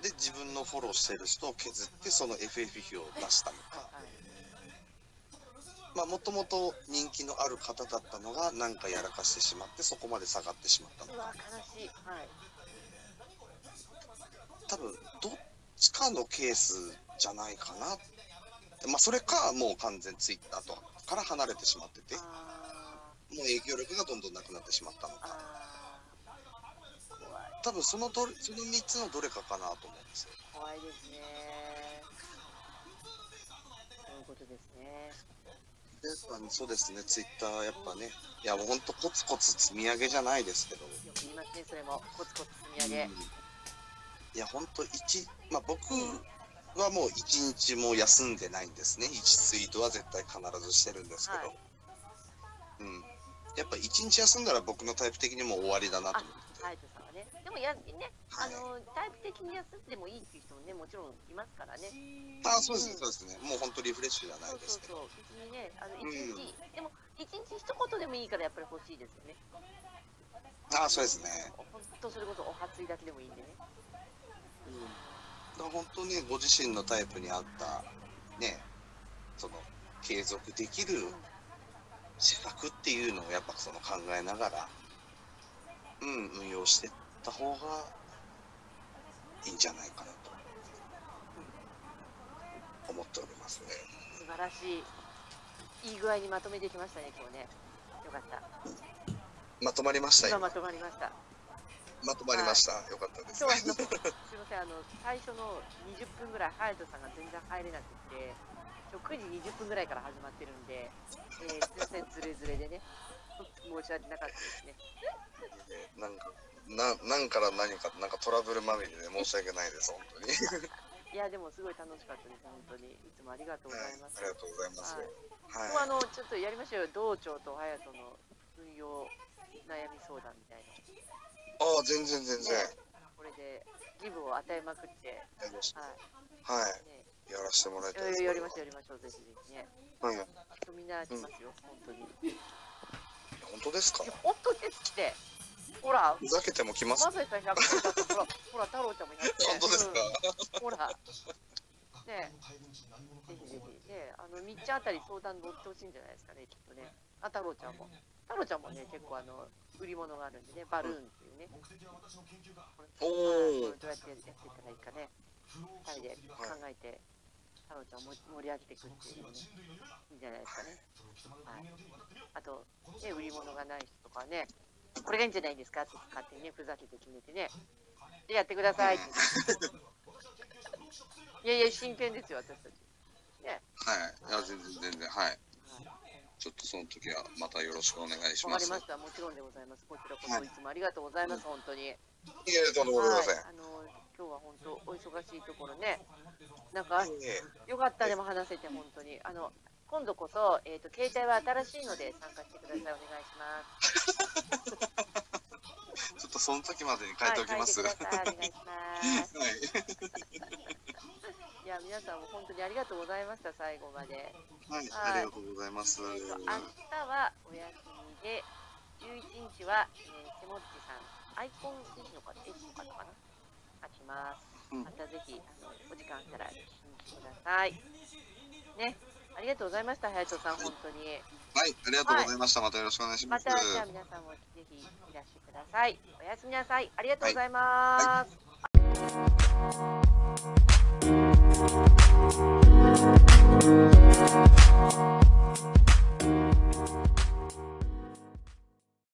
で自分のフォローしてる人を削ってその FF 費を出したのかはいまあもともと人気のある方だったのがなんかやらかしてしまってそこまで下がってしまったのかうわ、悲しい。はい。多分どっちかのケースじゃないかなまあそれかもう完全ツイッターとから離れてしまっててあもう影響力がどんどんなくなってしまったのーか。多分そのどれその3つのどれかかなと思うんですよ怖いですね。そういうことですね。そうですねツイッターやっぱね。いやもうほんとコツコツ積み上げじゃないですけど、言いますね、それも。コツコツ積み上げ。うん。いやほんと1まあ僕はもう1日も休んでないんですね。1ツイートは絶対必ずしてるんですけど、はい。うん。やっぱ1日休んだら僕のタイプ的にも終わりだなと思って。でもや、ね、あはいの、タイプ的に休んでもいいっていう人もね、もちろんいますからね。あそうですねそうですねもう本当リフレッシュじゃないそうですけどそうそう。別にね、あの、うん一日、でも、一日一言でもいいからやっぱり欲しいですよね。あそうですね本当それこそお初いだけでもいいんでね。だから本当にご自身のタイプに合ったねその継続できる施策っていうのをやっぱその考えながらうん運用していった方がいいんじゃないかなと思っておりますね。素晴らしい。いい具合にまとめてきましたね、今日ね。よかった。まとまりましたまとまりました。まとまりました。よかったです今。日はあのすみ ません、あの最初の20分ぐらい、隼人さんが全然入れなくて、今日9時20分ぐらいから始まってるんで、えー、すみません、ずれずれでね、申し訳なかったですね。なんかななんから何かなんかトラブルまみれで申し訳ないです本当に。いや、でもすごい楽しかったです、本当に。いつもありがとうございます。ありがとうございます。はいはい。もうあのちょっとやりましょうよ、道長と隼人の運用悩み相談みたいああ全然全な、然。ね、これでギブを与えまくって、ははいい、ね、やらせてもらいたいやりましょう、やりましょう、ぜひぜひね。はい。人みんな来ますよ、本当に。本当ですか？本当ですって。ほら、ふざけても来ます。まささん100点だって、ほら、ほら、太郎ちゃんも100点。本当ですか？うんほら。ねえ、ぜひぜひ。ねあの、みっちゃんあたり相談乗ってほしいんじゃないですかね、きっとね。あ、太郎ちゃんも。太郎ちゃんもね、結構あの、売り物があるんでね、バルーンっていうね。おはいおこれどうやってやっていったらいいかね。二人で考えて、太郎ちゃんを盛り上げていくっていうのね、いいんじゃないですかね。はい。あと、ね、売り物がない人とかはね、これがいいんじゃないですかって勝手にね、ふざけて決めてね、で、やってくださいって。いやいや、真剣ですよ、私たち。はい。いや全然全然はい。ちょっとその時はまたよろしくお願いします。わかりました。もちろんでございます。こちらこそいつもありがとうございます、本当に。いえ、とんでもございません。はい、あの今日は本当お忙しいところね、なんかいえよかったでも話せて本当にあの今度こそえっ、と携帯は新しいので参加してくださいお願いします。ちょっとその時までに書いておきます。はいい。お願いします。い。いや、皆さんも本当にありがとうございました、最後まで。はい、はいありがとうございます。えーと明日はお休みで、11日は、えー、セモッチさん、アイコン H の方、H の方かな？待ちます。またぜひ、あのお時間あったら聞きに来てください。ね、ありがとうございました、隼人さん、本当に。はい、ありがとうございました。はい、またよろしくお願いします。また、じゃあ皆さんもぜひいらしてください。おやすみなさい。ありがとうございます。はいはい